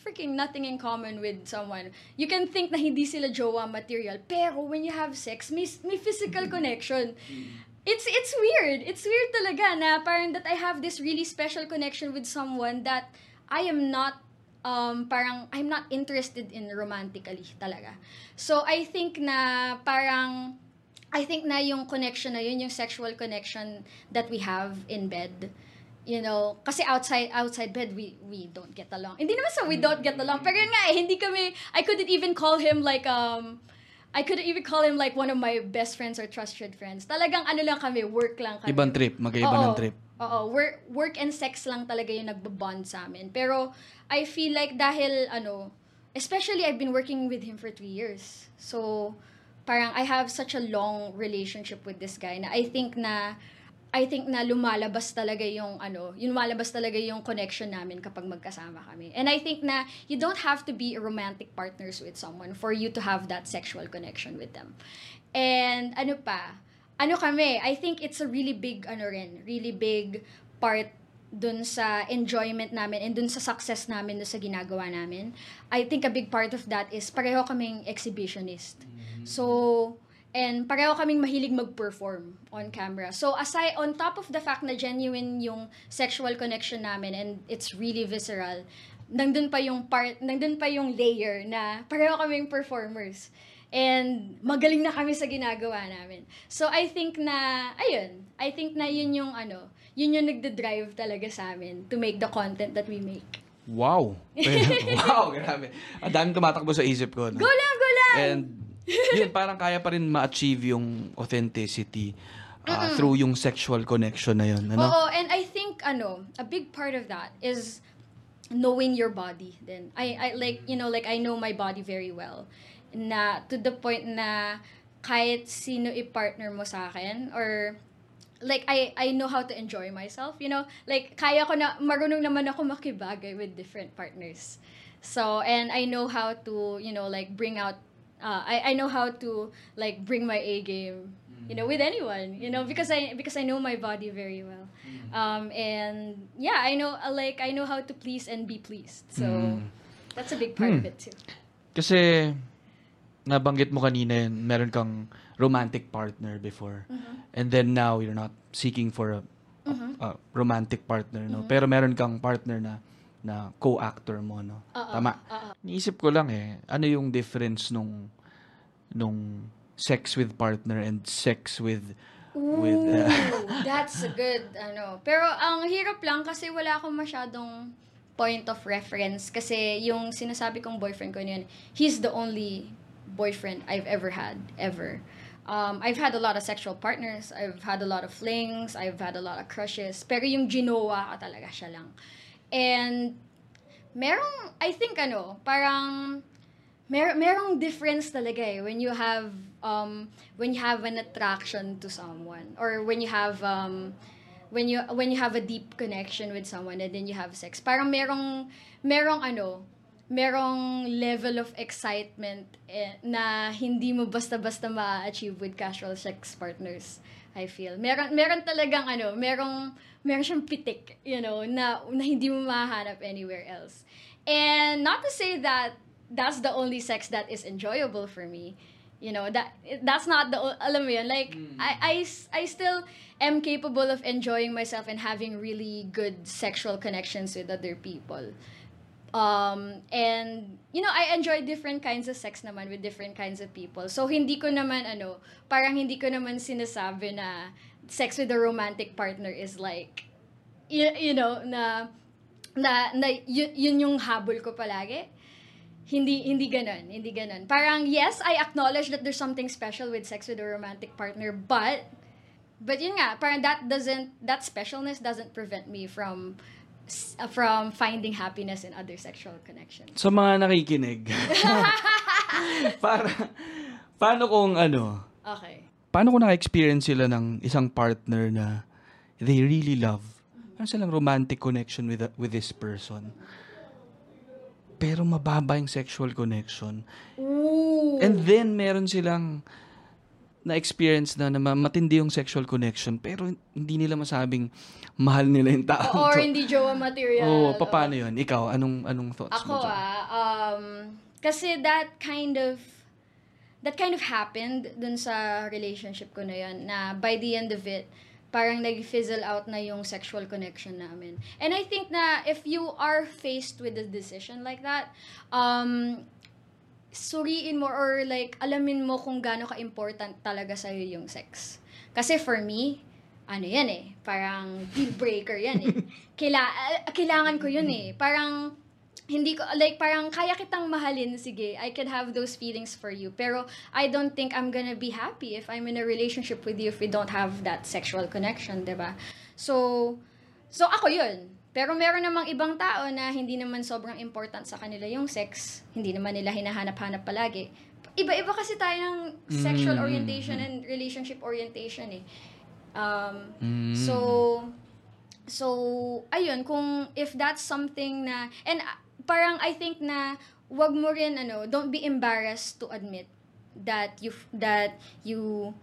S4: freaking nothing in common with someone. You can think na hindi sila jowa material, pero when you have sex, may, may physical connection. It's it's weird. It's weird talaga na parang that I have this really special connection with someone that I am not um, parang I'm not interested in romantically talaga. So I think na parang I think na yung connection na yun, yung sexual connection that we have in bed, you know, kasi outside outside bed we we don't get along. Hindi naman sa we don't get along, pero yun nga eh, hindi kami I couldn't even call him like um I couldn't even call him like one of my best friends or trusted friends. Talagang ano lang kami, work lang kami.
S3: Ibang trip, magkaiba
S4: Oo.
S3: ng trip.
S4: Oo, work, work and sex lang talaga yung nagbabond sa amin. Pero I feel like dahil ano, especially I've been working with him for three years. So parang I have such a long relationship with this guy na I think na I think na lumalabas talaga yung ano, yung lumalabas talaga yung connection namin kapag magkasama kami. And I think na you don't have to be romantic partners with someone for you to have that sexual connection with them. And ano pa, ano kami, I think it's a really big ano rin, really big part dun sa enjoyment namin and dun sa success namin dun sa ginagawa namin. I think a big part of that is pareho kaming exhibitionist. So, and pareho kaming mahilig mag-perform on camera. So, aside, on top of the fact na genuine yung sexual connection namin and it's really visceral, nandun pa yung part, nandun pa yung layer na pareho kaming performers. And magaling na kami sa ginagawa namin. So, I think na, ayun, I think na yun yung ano, yun yung nagde-drive talaga sa amin to make the content that we make.
S3: Wow. wow, grabe. Ang daming tumatakbo sa isip ko. No?
S4: Go lang, go lang!
S3: And yun, parang kaya pa rin ma-achieve yung authenticity uh, through yung sexual connection na yun. Ano?
S4: Oo, and I think ano, a big part of that is knowing your body then. I I like, you know, like I know my body very well. Na to the point na kahit sino i-partner mo sa akin or like I I know how to enjoy myself, you know? Like kaya ko na marunong naman ako makibagay with different partners. So, and I know how to, you know, like bring out uh, I I know how to like bring my A game, you know, with anyone, you know, because I because I know my body very well. Um and yeah, I know uh, like I know how to please and be pleased. So,
S3: Mm.
S4: that's a big part of it too.
S3: Kasi, nabanggit mo kanina yun, meron kang romantic partner before.
S4: Mm-hmm.
S3: And then now, you're not seeking for a, a- a romantic partner, no? Pero meron kang partner na na co-actor mo, no?
S4: Oo,
S3: Tama.
S4: oo.
S3: Niisip ko lang eh, ano yung difference nung nung sex with partner and sex with with uh,
S4: Ooh, that's a good, ano. Pero ang hirap lang kasi wala akong masyadong point of reference kasi yung sinasabi kong boyfriend ko yun, he's the only boyfriend I've ever had, ever. Um, I've had a lot of sexual partners. I've had a lot of flings. I've had a lot of crushes. Pero yung ginawa ka talaga siya lang. And merong, I think ano, parang mer merong difference talaga eh when you have um when you have an attraction to someone or when you have um when you when you have a deep connection with someone and then you have sex. Parang merong merong ano merong level of excitement eh, na hindi mo basta-basta ma-achieve with casual sex partners I feel meron meron talagang ano merong meron siyang pitik you know na na hindi mo mahanap anywhere else and not to say that that's the only sex that is enjoyable for me. You know, that that's not the alam mo yun, like I, I s- I still am capable of enjoying myself and having really good sexual connections with other people. Um, and you know, I enjoy different kinds of sex naman with different kinds of people. So hindi ko naman ano, parang hindi ko naman sinasabi na sex with a romantic partner is like you, you know, na na, na yun, yun yung habol ko palagi hindi hindi ganun, hindi ganun. Parang yes, I acknowledge that there's something special with sex with a romantic partner, but but yun nga, parang that doesn't that specialness doesn't prevent me from from finding happiness in other sexual connections.
S3: Sa mga nakikinig. para, paano kung ano,
S4: Okay.
S3: paano kung naka-experience sila ng isang partner na they really love? Ano silang romantic connection with with this person? Pero mababa yung sexual connection.
S4: Ooh.
S3: And then, meron silang na-experience na, na ma- matindi yung sexual connection, pero hindi nila masabing mahal nila yung tao.
S4: Or hindi jowa material.
S3: Oo, pa- paano yun? Ikaw, anong, anong thoughts
S4: Ako
S3: mo dyan?
S4: ah, um, kasi that kind of, that kind of happened dun sa relationship ko na yun, na by the end of it, parang nag-fizzle out na yung sexual connection namin. And I think na if you are faced with a decision like that, um, suriin mo or like alamin mo kung gaano ka-important talaga sa'yo yung sex. Kasi for me, ano yan eh, parang deal breaker yan eh. Kaila- ah, kailangan ko yun eh. Parang hindi ko, like, parang kaya kitang mahalin, sige, I can have those feelings for you. Pero, I don't think I'm gonna be happy if I'm in a relationship with you if we don't have that sexual connection, 'di ba So, so ako yun. Pero meron namang ibang tao na hindi naman sobrang important sa kanila yung sex. Hindi naman nila hinahanap-hanap palagi. Iba-iba kasi tayo ng sexual
S3: Mm.
S4: orientation and relationship orientation eh. Um,
S3: Mm.
S4: So, so, ayun, kung if that's something na, and uh, parang I think na, wag mo rin, ano, don't be embarrassed to admit that you, that you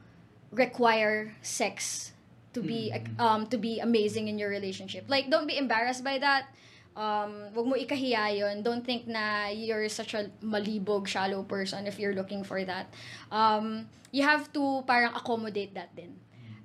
S4: require sex to be, um, to be amazing in your relationship. Like, don't be embarrassed by that. Um, wag mo ikahiya yun. Don't think na you're such a malibog, shallow person if you're looking for that. Um, you have to parang accommodate that din.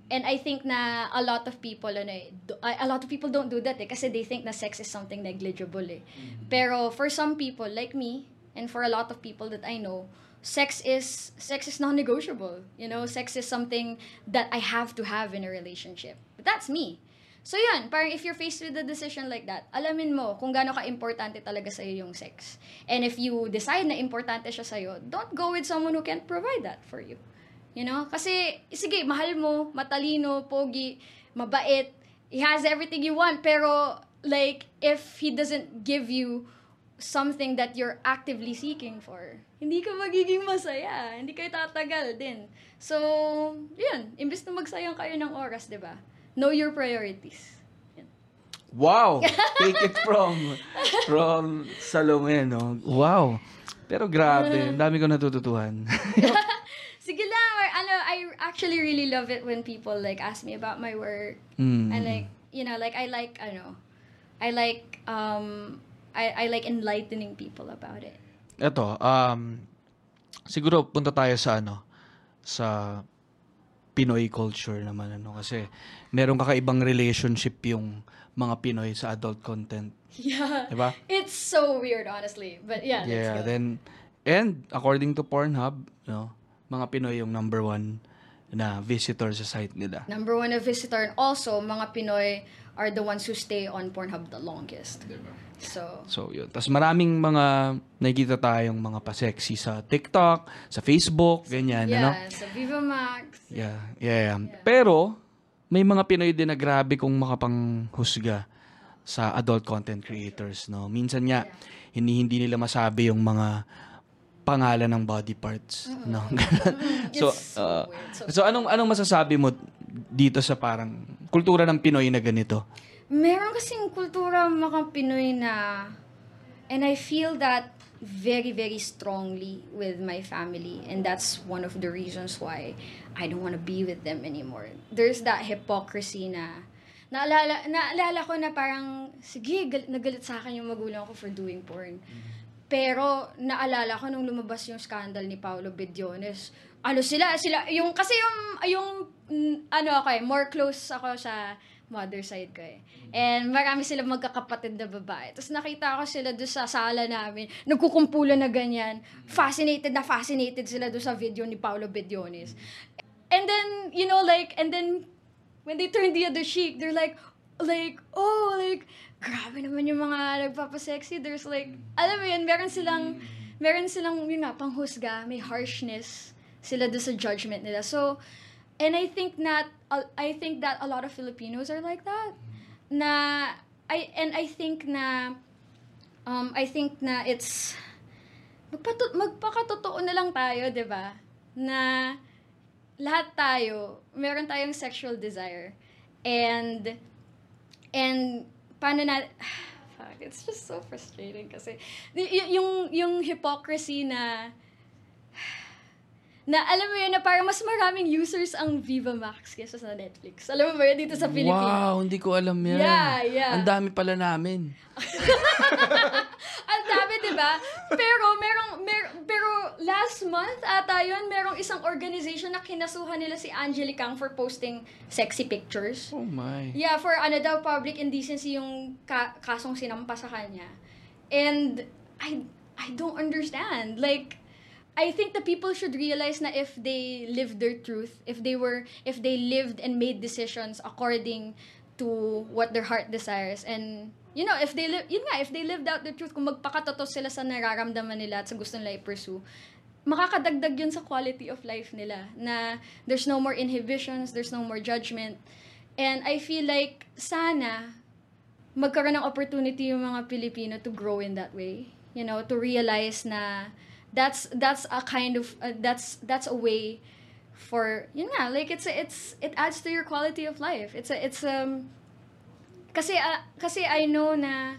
S4: And I think na a lot of people ano eh, a lot of people don't do that eh kasi they think na sex is something negligible eh. Pero for some people like me and for a lot of people that I know, sex is sex is non-negotiable. You know, sex is something that I have to have in a relationship. But that's me. So yun, parang if you're faced with a decision like that, alamin mo kung gaano ka-importante talaga sa'yo yung sex. And if you decide na importante siya sa'yo, don't go with someone who can't provide that for you. You know? Kasi, sige, mahal mo, matalino, pogi, mabait, he has everything you want, pero, like, if he doesn't give you something that you're actively seeking for, hindi ka magiging masaya. Hindi kayo tatagal din. So, yun. Imbes na magsayang kayo ng oras, di ba? Know your priorities. Yun.
S3: Wow! Take it from from Salome, no? Wow! Pero grabe, ang dami ko natututuhan.
S4: Sige lang, or ano, I actually really love it when people like ask me about my work.
S3: Mm.
S4: And like, you know, like I like ano, I like um I I like enlightening people about it.
S3: Ito, um, siguro punta tayo sa ano, sa Pinoy culture naman, ano, kasi meron kakaibang relationship yung mga Pinoy sa adult content.
S4: Yeah.
S3: Diba?
S4: It's so weird honestly, but yeah, let's
S3: Yeah,
S4: go.
S3: then, and according to Pornhub, you know, mga Pinoy yung number one na visitor sa site nila.
S4: Number one a visitor and also mga Pinoy are the ones who stay on Pornhub the longest. So,
S3: So, yun. Tapos maraming mga nakikita tayong mga pa-sexy sa TikTok, sa Facebook, ganyan, ano?
S4: yeah, sa Viva Max.
S3: Yeah, yeah, yeah. Pero, may mga Pinoy din na grabe kung makapanghusga sa adult content creators, no? Minsan nga, hindi, hindi nila masabi yung mga pangalan ng body parts, no? so, uh.
S4: So,
S3: so anong anong masasabi mo dito sa parang kultura ng Pinoy na ganito?
S4: Meron kasing kultura mga Pinoy na, and I feel that very, very strongly with my family. And that's one of the reasons why I don't want to be with them anymore. There's that hypocrisy na, naalala, naalala ko na parang, sige, gal- nagalit sa akin yung magulang ko for doing porn. Pero naalala ko nung lumabas yung scandal ni Paolo Bediones, ano sila, sila, yung, kasi yung, yung, mm, ano ako eh, more close ako sa mother side ko eh. And marami sila magkakapatid na babae. Tapos nakita ko sila doon sa sala namin, nagkukumpulan na ganyan. Fascinated na fascinated sila doon sa video ni Paolo Bediones. And then, you know, like, and then, when they turn the other cheek, they're like, like, oh, like, grabe naman yung mga nagpapasexy. There's like, alam mo yun, meron silang, meron silang, yun nga, panghusga, may harshness sila doon sa judgment nila. So, and I think that, I think that a lot of Filipinos are like that. Na, I, and I think na, um, I think na it's, magpatu- magpakatotoo na lang tayo, di ba? Na, lahat tayo, meron tayong sexual desire. And, and, paano na, fuck, it's just so frustrating kasi, y- yung, yung hypocrisy na, na alam mo yun, na parang mas maraming users ang Viva Max kaysa sa Netflix. Alam mo ba yun, dito sa Pilipinas?
S3: Wow, hindi ko alam yan.
S4: Yeah, yeah.
S3: Ang dami pala namin.
S4: Ang dami, di ba? Pero, merong, mer, pero last month ata yun, merong isang organization na kinasuhan nila si Angelique Ang for posting sexy pictures.
S3: Oh my.
S4: Yeah, for ano daw, public indecency yung ka- kasong sinampa sa kanya. And I I don't understand. Like, I think the people should realize na if they lived their truth, if they were, if they lived and made decisions according to what their heart desires, and you know, if they live, yun nga, if they lived out their truth, kung magpakatotoo sila sa nararamdaman nila at sa gusto nila i-pursue, makakadagdag yun sa quality of life nila. Na there's no more inhibitions, there's no more judgment. And I feel like sana magkaroon ng opportunity yung mga Pilipino to grow in that way. You know, to realize na that's that's a kind of uh, that's that's a way for yun nga like it's it's it adds to your quality of life. It's a it's um kasi ah, kasi I know na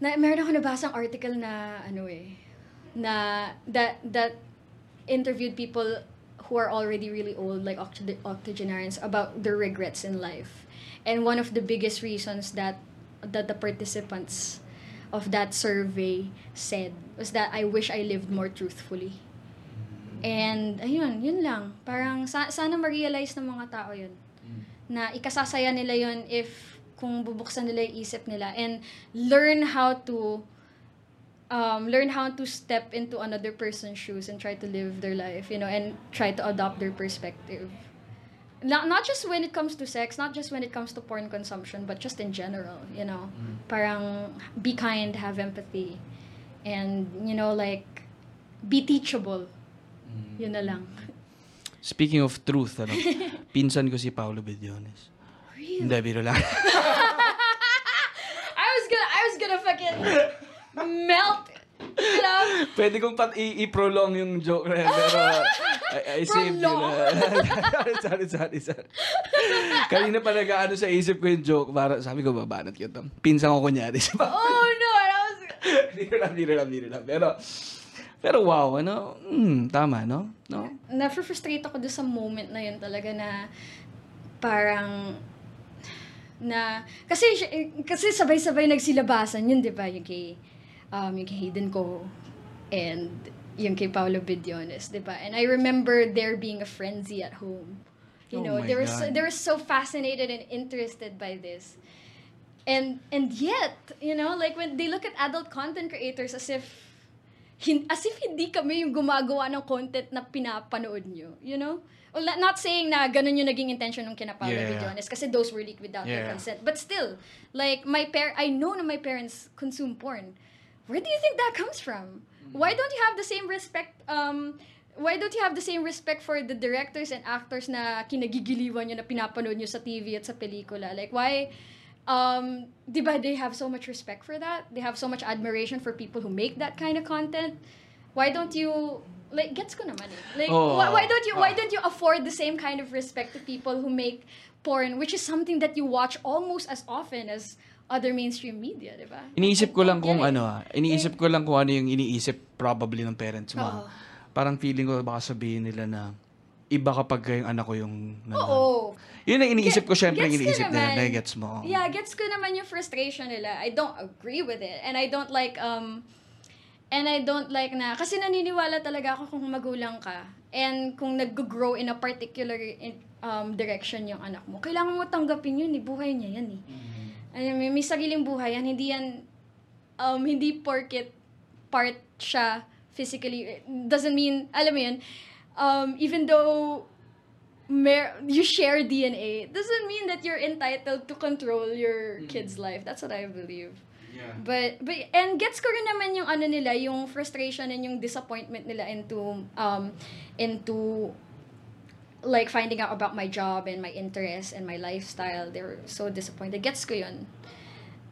S4: na meron ako nabasang article na ano eh na that that interviewed people who are already really old like octo- octogenarians about their regrets in life and one of the biggest reasons that that the participants of that survey said was that I wish I lived more truthfully. And ayun yun lang. Parang sa- sana ma-realize ng mga tao yun. Na ikasasaya nila yun if kung bubuksan nila yung isip nila. And learn how to um, learn how to step into another person's shoes and try to live their life, you know, and try to adopt their perspective. Not, not just when it comes to sex, not just when it comes to porn consumption, but just in general, you know. Parang be kind, have empathy, and, you know, like, be teachable. Yun na lang.
S3: Speaking of truth, ano, pinsan ko si Paolo Bediones.
S4: Really?
S3: Hindi, biro lang.
S4: I was gonna, I was gonna fucking melt. You know?
S3: Pwede kong pat i- i-prolong yung joke na pero I, I saved you
S4: Prolong?
S3: na. sorry, sorry, sorry. Kanina pa nag-ano sa isip ko yung joke, para sabi ko, babanat yun. Pinsan ko kunyari si Paolo.
S4: Oh no, I was.
S3: Biro lang, biro lang, biro lang. Pero, pero wow, ano, hmm, tama, no? No?
S4: na-frustrate ako doon sa moment na yun talaga na parang na kasi siya- kasi sabay-sabay nagsilabasan yun 'di ba yung kay um yung kay Hayden ko and yung kay Paolo Bediones 'di ba and I remember there being a frenzy at home you
S3: Oh
S4: know they were so,
S3: God.
S4: they were so fascinated and interested by this and and yet you know like when they look at adult content creators as if hin- as if hindi kami yung gumagawa ng content na pinapanood nyo. You know? Well, not, saying na ganun yung naging intention ng kina Paolo
S3: Yeah.
S4: Villones kasi those were leaked without their
S3: Yeah.
S4: consent. But still, like, my par I know na my parents consume porn. Where do you think that comes from? Why don't you have the same respect, um, why don't you have the same respect for the directors and actors na kinagigiliwan nyo na pinapanood nyo sa TV at sa pelikula? Like, why, um, di ba they have so much respect for that? They have so much admiration for people who make that kind of content. Why don't you, like, gets ko naman eh. Like,
S3: Oh,
S4: why, why don't you, why
S3: ah.
S4: don't you afford the same kind of respect to people who make porn, which is something that you watch almost as often as other mainstream media, di ba?
S3: Iniisip ko lang kung ano ah. Iniisip ko lang kung ano yung iniisip probably ng parents mo.
S4: Oo.
S3: Parang feeling ko baka sabihin nila na iba kapag yung anak ko yung nandun.
S4: Oo.
S3: Yun ang iniisip ko syempre
S4: gets
S3: iniisip nila.
S4: naman.
S3: Nagigets mo.
S4: Yeah, gets ko naman yung frustration nila. I don't agree with it. And I don't like, um, and I don't like na, kasi naniniwala talaga ako kung magulang ka, and kung nag-grow in a particular in- um, direction yung anak mo, kailangan mo tanggapin yun, eh. buhay niya yan eh. Ano, may, may sariling buhay yan, hindi yan, um, hindi porket part siya physically, doesn't mean, alam mo yun, um, even though mer- you share DNA doesn't mean that you're entitled to control your kid's life. That's what I believe. But but and gets ko rin naman yung ano nila, yung frustration and yung disappointment nila into um into like finding out about my job and my interests and my lifestyle. They were so disappointed. Gets ko yun.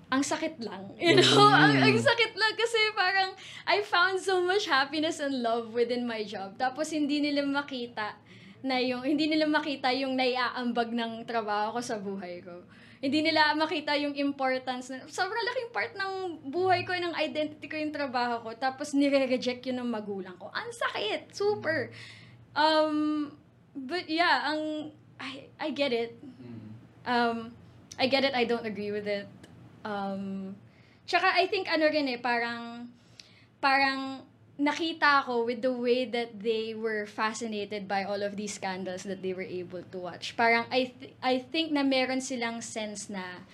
S4: Ang sakit lang. You know? Ang, ang sakit lang kasi parang I found so much happiness and love within my job. Tapos hindi nila makita na yung, hindi nila makita yung naiaambag ng trabaho ko sa buhay ko. Hindi nila makita yung importance na, sobrang laking part ng buhay ko, ng identity ko yung trabaho ko. Tapos nire-reject yun ng magulang ko. Ang sakit. Super. Um, but yeah, ang, I, I get it. Um, I get it, I don't agree with it. Um, tsaka I think ano rin eh, parang, parang nakita ko with the way that they were fascinated by all of these scandals that they were able to watch. Parang I, th- I think na meron silang sense na,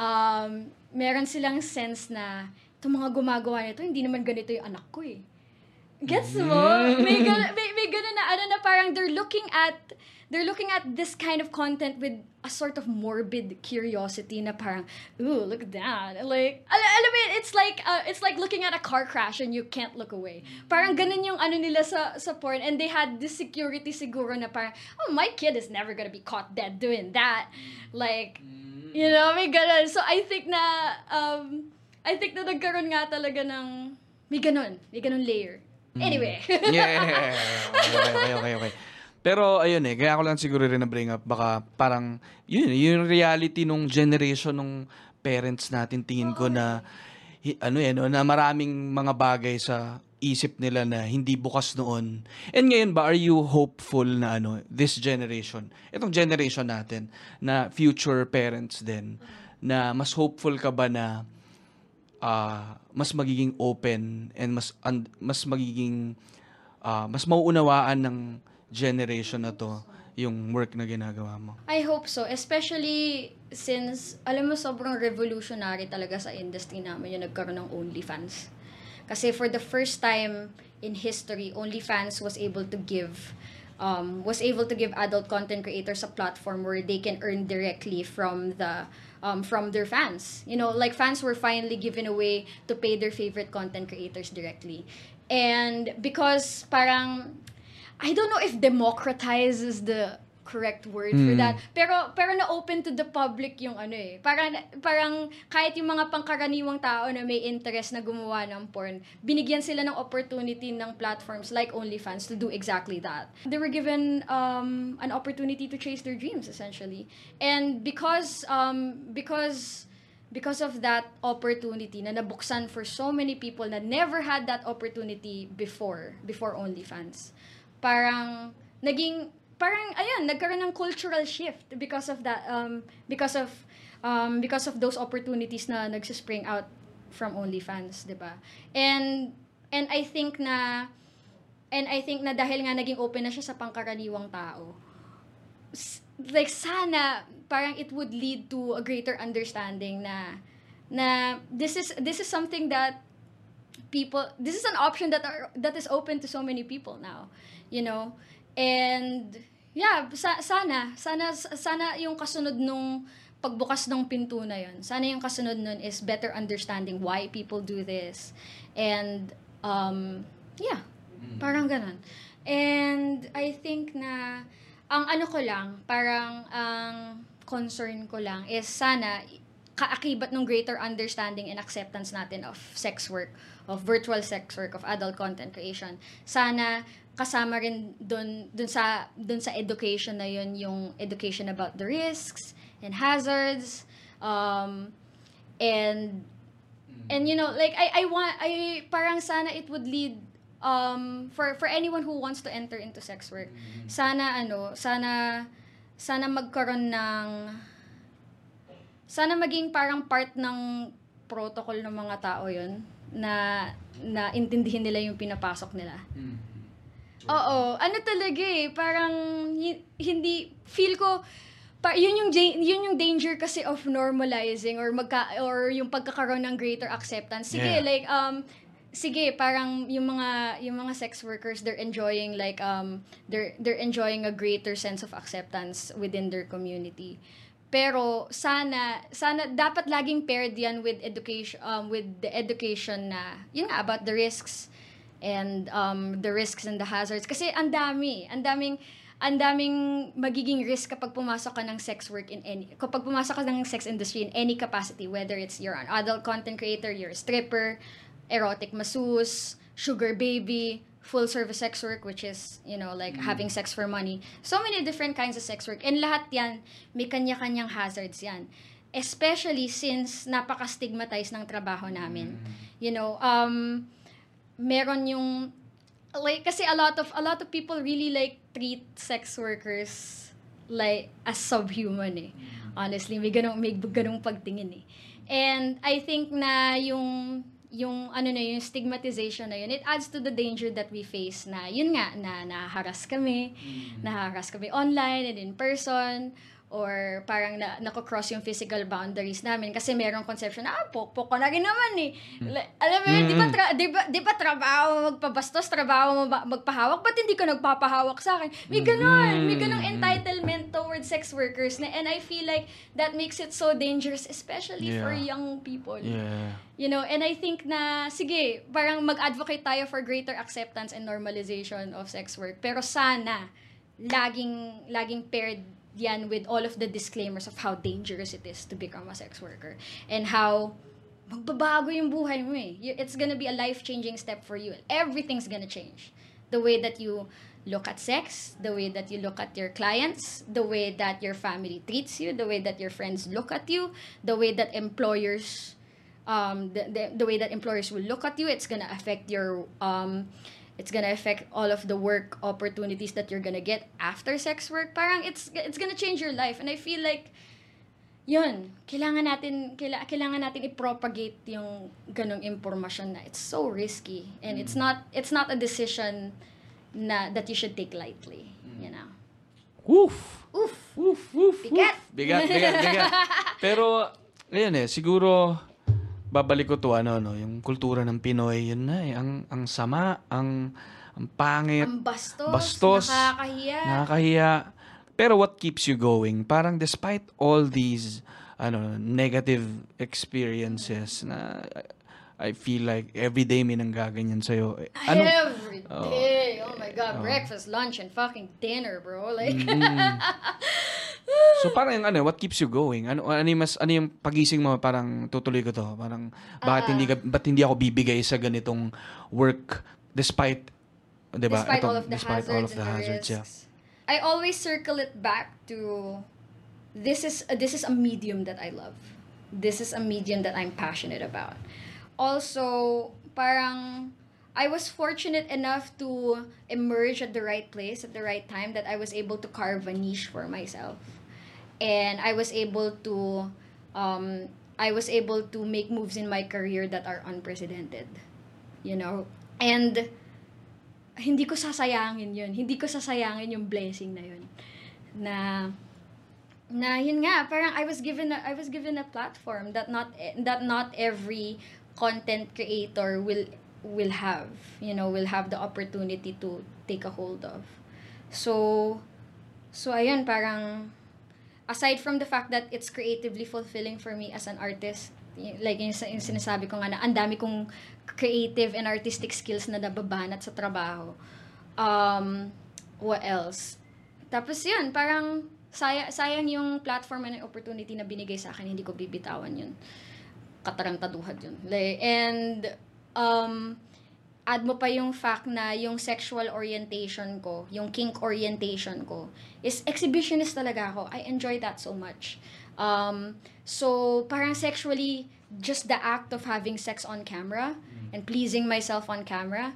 S4: um, meron silang sense na, itong mga gumagawa nito, hindi naman ganito yung anak ko eh. Gets mo? May gana, may, may gana na ano na parang they're looking at they're looking at this kind of content with a sort of morbid curiosity na parang, ooh, look at that. Like, al alam mo it's like, uh, it's like looking at a car crash and you can't look away. Parang ganun yung ano nila sa, sa porn and they had this security siguro na parang, oh, my kid is never gonna be caught dead doing that. Like, you know, may ganun. So I think na, um, I think na nagkaroon nga talaga ng, may ganun, may ganun layer. Anyway.
S3: yeah. Okay, okay, okay, okay. Pero ayun eh, kaya ako lang siguro rin na bring up baka parang yun yung reality nung generation nung parents natin tingin ko na ano eh na maraming mga bagay sa isip nila na hindi bukas noon. And ngayon ba are you hopeful na ano this generation, itong generation natin na future parents din na mas hopeful ka ba na ah, mas magiging open and mas and, mas magiging ah, mas mauunawaan ng generation na to yung work na ginagawa mo.
S4: I hope so. Especially since, alam mo, sobrang revolutionary talaga sa industry namin yung nagkaroon ng OnlyFans. Kasi for the first time in history, OnlyFans was able to give um, was able to give adult content creators a platform where they can earn directly from the um, from their fans. You know, like fans were finally given a way to pay their favorite content creators directly. And because parang I don't know if democratize is the correct word for
S3: Mm.
S4: that. Pero pero na open to the public yung ano eh. Parang parang kahit yung mga pangkaraniwang tao na may interest na gumawa ng porn, binigyan sila ng opportunity ng platforms like OnlyFans to do exactly that. They were given um, an opportunity to chase their dreams essentially. And because um, because because of that opportunity na nabuksan for so many people na never had that opportunity before before OnlyFans parang naging parang ayan nagkaroon ng cultural shift because of that um because of um because of those opportunities na nagsispring out from OnlyFans, 'di ba? And and I think na and I think na dahil nga naging open na siya sa pangkaraniwang tao, like sana parang it would lead to a greater understanding na na this is this is something that people this is an option that are that is open to so many people now you know? And yeah sa, sana sana sana yung kasunod nung pagbukas ng pinto na yun sana yung kasunod nun is better understanding why people do this. And um yeah parang ganun. And I think na ang ano ko lang parang ang concern ko lang is sana kaakibat ng greater understanding and acceptance natin of sex work, of virtual sex work, of adult content creation. Sana kasama rin dun, dun sa dun sa education na yun yung education about the risks and hazards. Um and and you know like I I want I parang sana it would lead um for for anyone who wants to enter into sex work sana ano sana sana magkaroon ng sana maging parang part ng protocol ng mga tao yon na na intindihin nila yung pinapasok nila. Oo, ano talaga eh, parang hi- hindi feel ko pa, yun yung yun yung danger kasi of normalizing or magka or yung pagkakaroon ng greater acceptance. Sige,
S3: Yeah.
S4: like um sige, parang yung mga yung mga sex workers they're enjoying like um they're they're enjoying a greater sense of acceptance within their community. Pero sana sana dapat laging paired yan with education um with the education na yun nga about the risks and um the risks and the hazards kasi ang dami, ang daming ang daming magiging risk kapag pumasok ka ng sex work in any kapag pumasok ka ng sex industry in any capacity whether it's you're an adult content creator, you're a stripper, erotic masseuse, sugar baby, full service sex work which is, you know, like having sex for money. So many different kinds of sex work and lahat 'yan may kanya-kanyang hazards 'yan. Especially since napaka-stigmatized ng trabaho namin. You know, um meron yung like kasi a lot of a lot of people really like treat sex workers like as subhuman eh. Honestly, may ganong may ganong pagtingin eh. And I think na yung yung ano na yun, yung stigmatization na yun, it adds to the danger that we face na yun nga, na naharas kami, naharas kami online and in person, or parang na, nako-cross yung physical boundaries namin kasi merong conception na, ah, pokpok ko na rin naman eh. Like, alam mo yun, di ba, tra- di ba, di ba trabaho magpabastos, trabaho mo ba- magpahawak, ba't hindi ka nagpapahawak sa akin? May ganun, may ganung entitlement towards sex workers na, and I feel like that makes it so dangerous, especially for
S3: Yeah.
S4: young people.
S3: Yeah.
S4: You know, and I think na, sige, parang mag-advocate tayo for greater acceptance and normalization of sex work. Pero sana, laging, laging paired yan with all of the disclaimers of how dangerous it is to become a sex worker. And how magbabago yung buhay mo eh. It's gonna be a life-changing step for you. Everything's gonna change. The way that you look at sex, the way that you look at your clients, the way that your family treats you, the way that your friends look at you, the way that employers um, the, the, the way that employers will look at you it's gonna affect your um, it's gonna affect all of the work opportunities that you're gonna get after sex work parang it's it's gonna change your life and I feel like yun, kailangan natin kaila, kailangan natin i-propagate yung ganong impormasyon na it's so risky and it's not it's not a decision na that you should take lightly, you know.
S3: Woof!
S4: Oof.
S3: Woof, woof,
S4: Bigat.
S3: Bigat, bigat, bigat. Pero, ayun eh, siguro, babalik ko to ano, no, yung kultura ng Pinoy, yun na eh, ang, ang sama, ang, ang pangit,
S4: Ang bastos,
S3: bastos,
S4: nakakahiya.
S3: nakakahiya. Pero what keeps you going? Parang despite all these ano negative experiences na I feel like every day may nanggaganyan sa'yo. Eh, Ano,
S4: Every day. Oh, my God. Breakfast, lunch, and fucking dinner, bro. Like,
S3: Mm. so parang yung ano, what keeps you going? Ano ano yung mas ano yung pagising mo parang tutuloy ko to. Parang bakit hindi ka, ba't hindi ako bibigay sa ganitong work despite 'di ba?
S4: despite
S3: Ito,
S4: all of the
S3: despite
S4: hazards
S3: all of the
S4: and the
S3: hazards, yeah.
S4: risks. I always circle it back to this is this is a medium that I love. This is a medium that I'm passionate about. Also, parang I was fortunate enough to emerge at the right place at the right time that I was able to carve a niche for myself. And I was able to um I was able to make moves in my career that are unprecedented. You know? And hindi ko sasayangin yun. Hindi ko sasayangin yung blessing na yun. Na na yun nga parang I was given a, I was given a platform that not that not every content creator will will have, you know, will have the opportunity to take a hold of. So, so ayun, parang, aside from the fact that it's creatively fulfilling for me as an artist, like yung, yung sinasabi ko nga na ang dami kong creative and artistic skills na nababanat sa trabaho. Um, what else? Tapos yun, parang saya, sayang yung platform and opportunity na binigay sa akin, hindi ko bibitawan yun. Katarantaduhan yun. And, um, add mo pa yung fact na yung sexual orientation ko, yung kink orientation ko, is exhibitionist talaga ako. I enjoy that so much. Um, so, parang sexually, just the act of having sex on camera and pleasing myself on camera,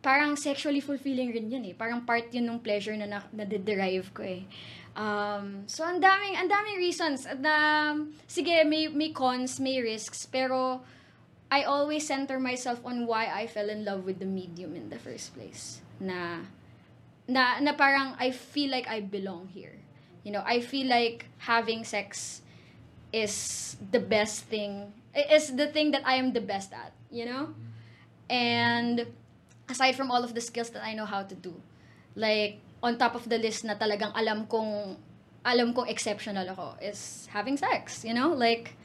S4: parang sexually fulfilling rin yun eh. Parang part yun ng pleasure na na- na-derive ko eh. Um, so, ang daming, ang daming reasons na, sige, may, may cons, may risks, pero I always center myself on why I fell in love with the medium in the first place. Na, na, na parang I feel like I belong here. You know, I feel like having sex is the best thing, is the thing that I am the best at, you know? And aside from all of the skills that I know how to do, like, on top of the list na talagang alam kong, alam kong exceptional ako is having sex, you know? Like,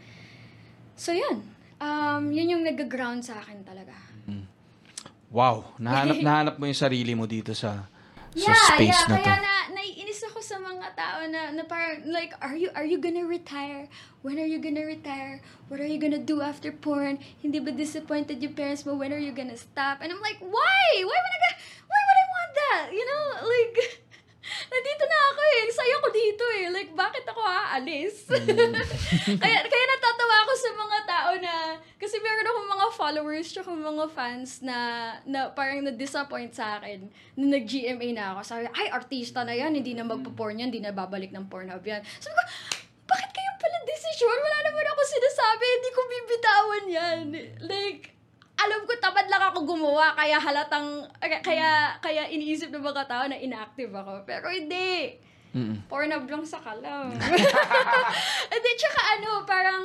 S4: so yun. Um, yun yung nag-ground sa akin talaga.
S3: Wow, nahanap nahanap mo yung sarili mo dito sa sa
S4: Yeah,
S3: space
S4: yeah.
S3: na to.
S4: Kaya na, naiinis ako sa mga tao na, na parang, like, are you, are you gonna retire? When are you gonna retire? What are you gonna do after porn? Hindi ba disappointed yung parents mo? When are you gonna stop? And I'm like, why? Why would I, ga- why would I want that? You know, like, nandito na ako eh. Sayo ko dito eh. Like, bakit ako aalis? kaya, kaya natatawa ako sa mga tao na, kasi meron akong mga followers tsaka mga fans na, na parang na-disappoint sa akin na nag-GMA na ako. Sabi, ay, artista na yan, hindi na magpa-porn yan, hindi na babalik ng Pornhub yan. Sabi ko, bakit kayo pala decision? Wala naman ako sinasabi, hindi ko bibitawan yan. Like, alam ko tamad lang ako gumawa kaya halatang kaya kaya, iniisip ng mga tao na inactive ako pero hindi
S3: Mm-mm.
S4: Pornhub lang sa kalam. And then, tsaka ano, parang,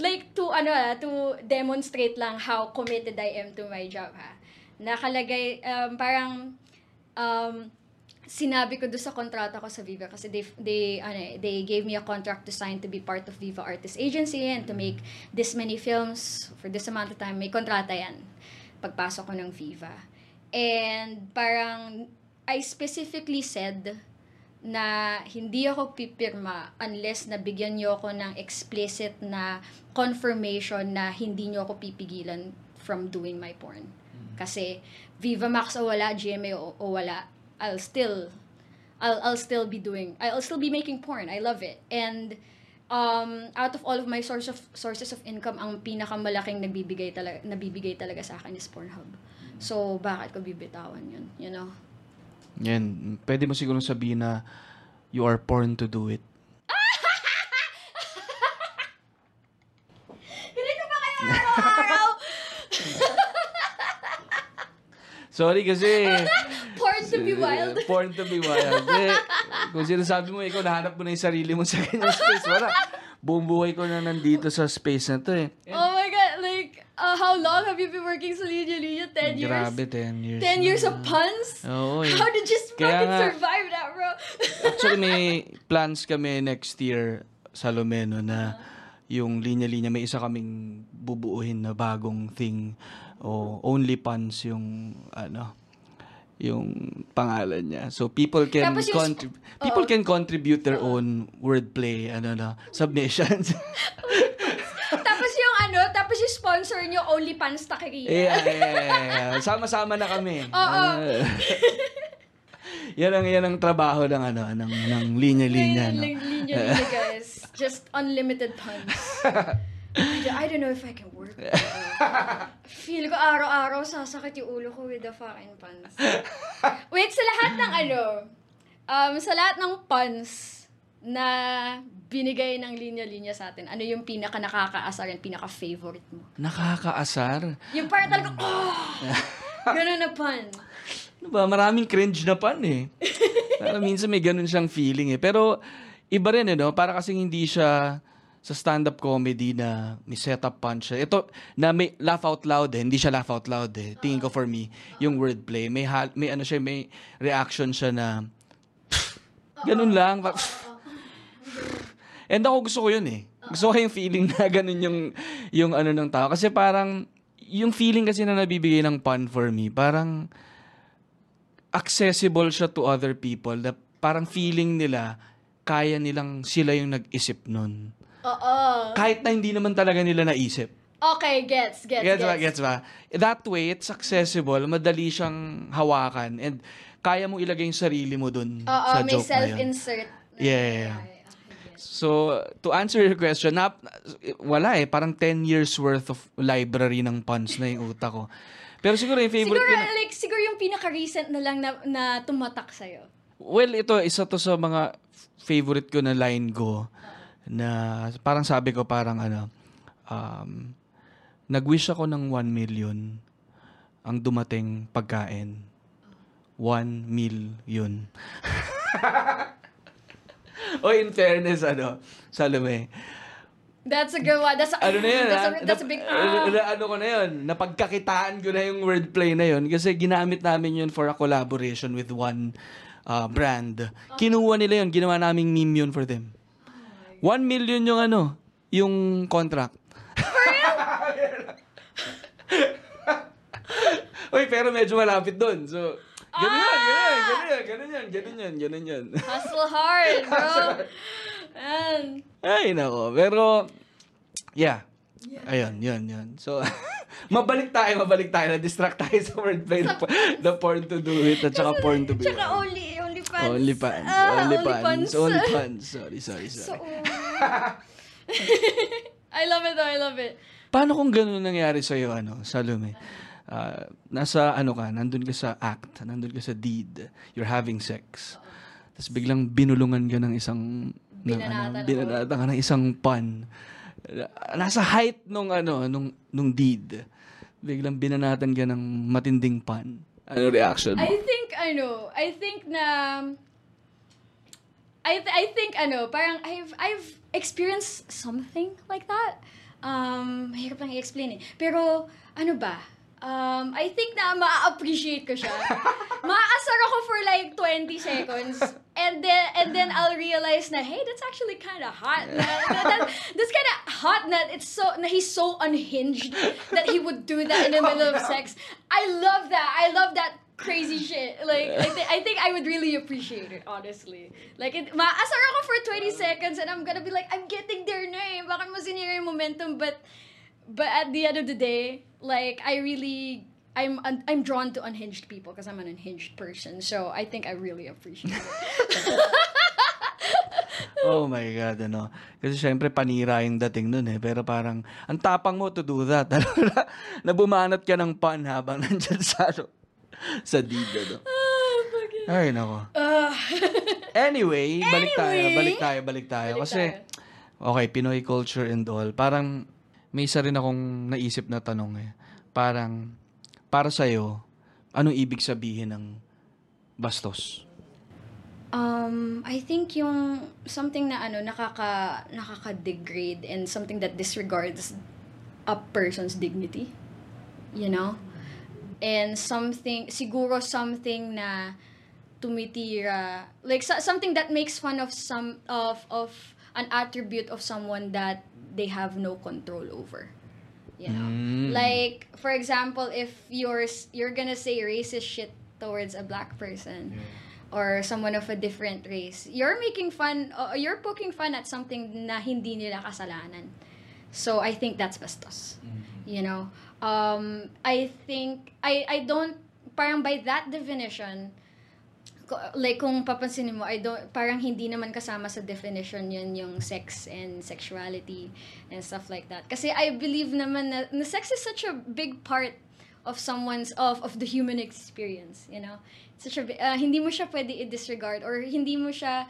S4: like, to, ano, ah, to demonstrate lang how committed I am to my job, ha. Nakalagay, um, parang, um, sinabi ko doon sa kontrata ko sa Viva kasi they, they, ano, eh, they gave me a contract to sign to be part of Viva Artist Agency and to make this many films for this amount of time. May kontrata yan pagpasok ko ng Viva. And parang, I specifically said na hindi ako pipirma unless nabigyan niyo ako ng explicit na confirmation na hindi niyo ako pipigilan from doing my porn. Kasi Viva Max o wala, GMA o, o wala, I'll still I'll I'll still be doing I'll still be making porn. I love it. And um out of all of my source of sources of income, ang pinakamalaking nagbibigay talaga nabibigay talaga sa akin is Pornhub. So bakit ko bibitawan 'yun, you know?
S3: Yan, pwede mo siguro sabihin na you are born to do it. Sorry kasi
S4: porn to be wild.
S3: Born to be wild. Eh, kung sinasabi mo, ikaw nahanap mo na yung sarili mo sa kanyang space. Wala. Buong buhay ko na nandito sa space na to eh.
S4: Oh my god, like, uh, how long have you been working sa Linya Linya? 10 years?
S3: Grabe, 10 years.
S4: 10 years
S3: na.
S4: of puns?
S3: Oo eh.
S4: How did you fucking
S3: nga-
S4: survive that, bro?
S3: Actually, may plans kami next year sa Lumeno na yung linya-linya, may isa kaming bubuuhin na bagong thing o only puns yung ano yung pangalan niya. So people can
S4: Tapos yung-
S3: contrib- people can contribute their own wordplay ano na submissions.
S4: tapos yung ano, tapos yung sponsor nyo, Only Pants Taqueria.
S3: yeah, yeah, yeah, yeah. Sama-sama na kami.
S4: Oo.
S3: Ah. yan ang yan ang trabaho ng ano ng ng linya-linya no.
S4: Linya Linya, guys. Just unlimited puns. I, don't- I don't know if I can work. Feel ko araw-araw sasakit yung ulo ko with the fucking puns. Wait, sa lahat ng ano, um, sa lahat ng puns na binigay ng linya-linya sa atin, ano yung pinaka nakakaasar and pinaka favorite mo?
S3: Nakakaasar.
S4: Yung parang talaga, oh! Ganun na pun.
S3: Ano ba, maraming cringe na pan eh. Parang minsan may ganun siyang feeling eh. Pero iba rin eh, no? Para kasing hindi siya sa stand-up comedy na may setup punch. Ito, na may laugh out loud eh. Hindi siya laugh out loud eh. Tingin ko for me, yung wordplay. May, hal- may ano siya, may reaction siya na, ganun lang. And ako gusto ko yun eh. Gusto ko yung feeling na ganun yung, yung ano ng tao. Kasi parang, yung feeling kasi na nabibigay ng pun for me, parang, accessible siya to other people na parang feeling nila kaya nilang sila yung nag-isip nun.
S4: Oo.
S3: Kahit na hindi naman talaga nila naisip.
S4: Okay, gets, gets,
S3: Gets ba?
S4: gets.
S3: Gets ba? That way, it's accessible, madali siyang hawakan, and kaya mo ilagay yung sarili mo dun
S4: Oo,
S3: sa
S4: may
S3: joke na yun.
S4: self-insert.
S3: Yeah, yeah, yeah. So, to answer your question, na, wala eh. Parang 10 years worth of library ng puns na yung utak ko. Pero siguro yung favorite
S4: Siguro,
S3: ko na,
S4: like, siguro yung pinaka-recent na lang na, na tumatak sa'yo.
S3: Well, ito, isa to sa mga favorite ko na line ko na parang sabi ko parang ano, um, nag-wish ako ng 1 million ang dumating pagkain. 1 million. o in fairness, ano, Salome,
S4: That's a good one. That's a,
S3: ano na yun,
S4: that's,
S3: ha?
S4: a, that's a big...
S3: Nap- na- ano ko na yun, napagkakitaan ko na yung wordplay na yun kasi ginamit namin yun for a collaboration with one uh, brand. Kinuha nila yun, ginawa naming meme yun for them. One million yung ano, yung contract. Uy, pero medyo malapit doon. So, ganun yan, ganun yan, ganun yan, ganun yan, ganun yan, ganun yan.
S4: Hustle hard, bro. Man.
S3: Ay, nako. Pero, yeah. Ayun, yun, yun. So, mabalik tayo, mabalik tayo. Na-distract tayo sa wordplay. The, porn to do it at saka porn to be
S4: Tsaka only, only fans.
S3: Only fans.
S4: Ah,
S3: only
S4: only
S3: fans.
S4: fans.
S3: Only fans. Sorry, sorry,
S4: So,
S3: sorry.
S4: I love it though, I love it.
S3: Paano kung ganun nangyari sa'yo, ano, Salome? Ah, nasa, ano ka, nandun ka sa act, nandun ka sa deed, you're having sex. Tapos biglang binulungan ka ng isang, ng,
S4: Binanatan
S3: ano, binanatan ka ng isang pan. Nasa height nung, ano, nung, nung deed. Biglang binanatan ka ng matinding pan. Ano reaction?
S4: I think, ano, I think na, I, th- I think, ano, parang I've, I've experienced something like that. Um, mahirap lang i-explain eh. Pero, ano ba? Um, I think na ma-appreciate ko siya. Maasar ako for like 20 seconds. And then, and then I'll realize na, hey, that's actually kind of hot. Na, na- that, that's kind of hot na it's so, na he's so unhinged that he would do that in the middle of sex. I love that. I love that crazy shit. Like, I, thi- I think I would really appreciate it, honestly. Like, it, maasar ako for 20 seconds and I'm gonna be like, I'm getting there na eh. Bakit mo sinira yung momentum? But, but at the end of the day, like, I really, I'm, I'm drawn to unhinged people because I'm an unhinged person. So, I think I really appreciate it.
S3: Oh my God, ano. Kasi syempre, panira yung dating nun eh. Pero parang, ang tapang mo to do that. Ano, na, na bumanat ka ng pan habang nandyan sa, ano, sa deed, ano. Ay, nako. Anyway, balik tayo,
S4: Anyway.
S3: balik tayo, balik tayo.
S4: Balik
S3: Kasi, okay, Pinoy culture and all. Parang, may isa rin akong naisip na tanong eh. Parang, para sa'yo, anong ibig sabihin ng bastos?
S4: Um, I think yung something na ano nakaka nakaka-degrade and something that disregards a person's dignity, you know? And something siguro something na tumitira like so- something that makes fun of some of of an attribute of someone that they have no control over. You know?
S3: Mm.
S4: Like for example, if you're you're gonna say racist shit towards a black person or someone of a different race, you're making fun, uh, you're poking fun at something na hindi nila kasalanan. So I think that's bastos. You know, um, I think I I don't parang by that definition, like kung papansinin mo, I don't parang hindi naman kasama sa definition yun yung sex and sexuality and stuff like that. Kasi I believe naman na, na sex is such a big part of someone's of of the human experience, you know. Such a uh, hindi mo siya pwede i-disregard or hindi mo siya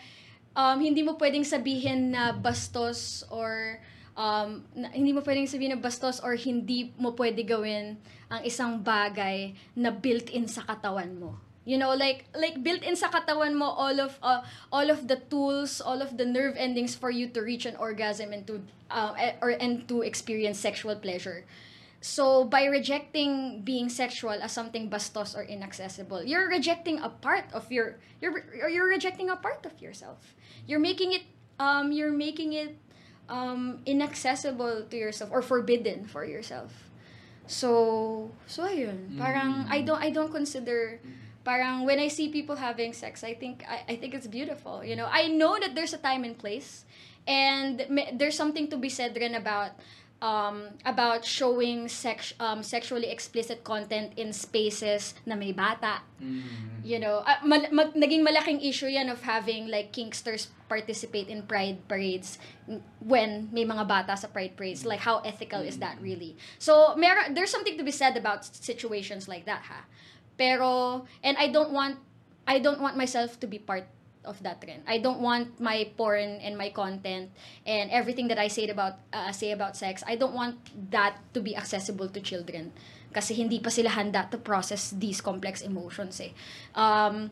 S4: um, hindi mo pwedeng sabihin na bastos or um, na- hindi mo pwedeng sabihin na bastos or hindi mo pwede gawin ang isang bagay na built-in sa katawan mo. You know, like like built in sa katawan mo all of uh, all of the tools, all of the nerve endings for you to reach an orgasm and to uh, eh, or and to experience sexual pleasure. So by rejecting being sexual as something bastos or inaccessible, you're rejecting a part of your you're you're rejecting a part of yourself. You're making it um you're making it um inaccessible to yourself or forbidden for yourself. So so ayun. Parang I don't I don't consider parang when I see people having sex, I think I, I think it's beautiful. You know, I know that there's a time and place, and there's something to be said rin about um, about showing sex um, sexually explicit content in spaces na may bata. You know, uh, mal- mag- naging malaking issue yan of having like kinksters participate in pride parades when may mga bata sa pride parades. Like, how ethical is that really? So, mer- there's something to be said about situations like that, ha? Pero, and I don't want, I don't want myself to be part of that trend. I don't want my porn and my content and everything that I say about uh, say about sex. I don't want that to be accessible to children kasi hindi pa sila handa to process these complex emotions eh. Um,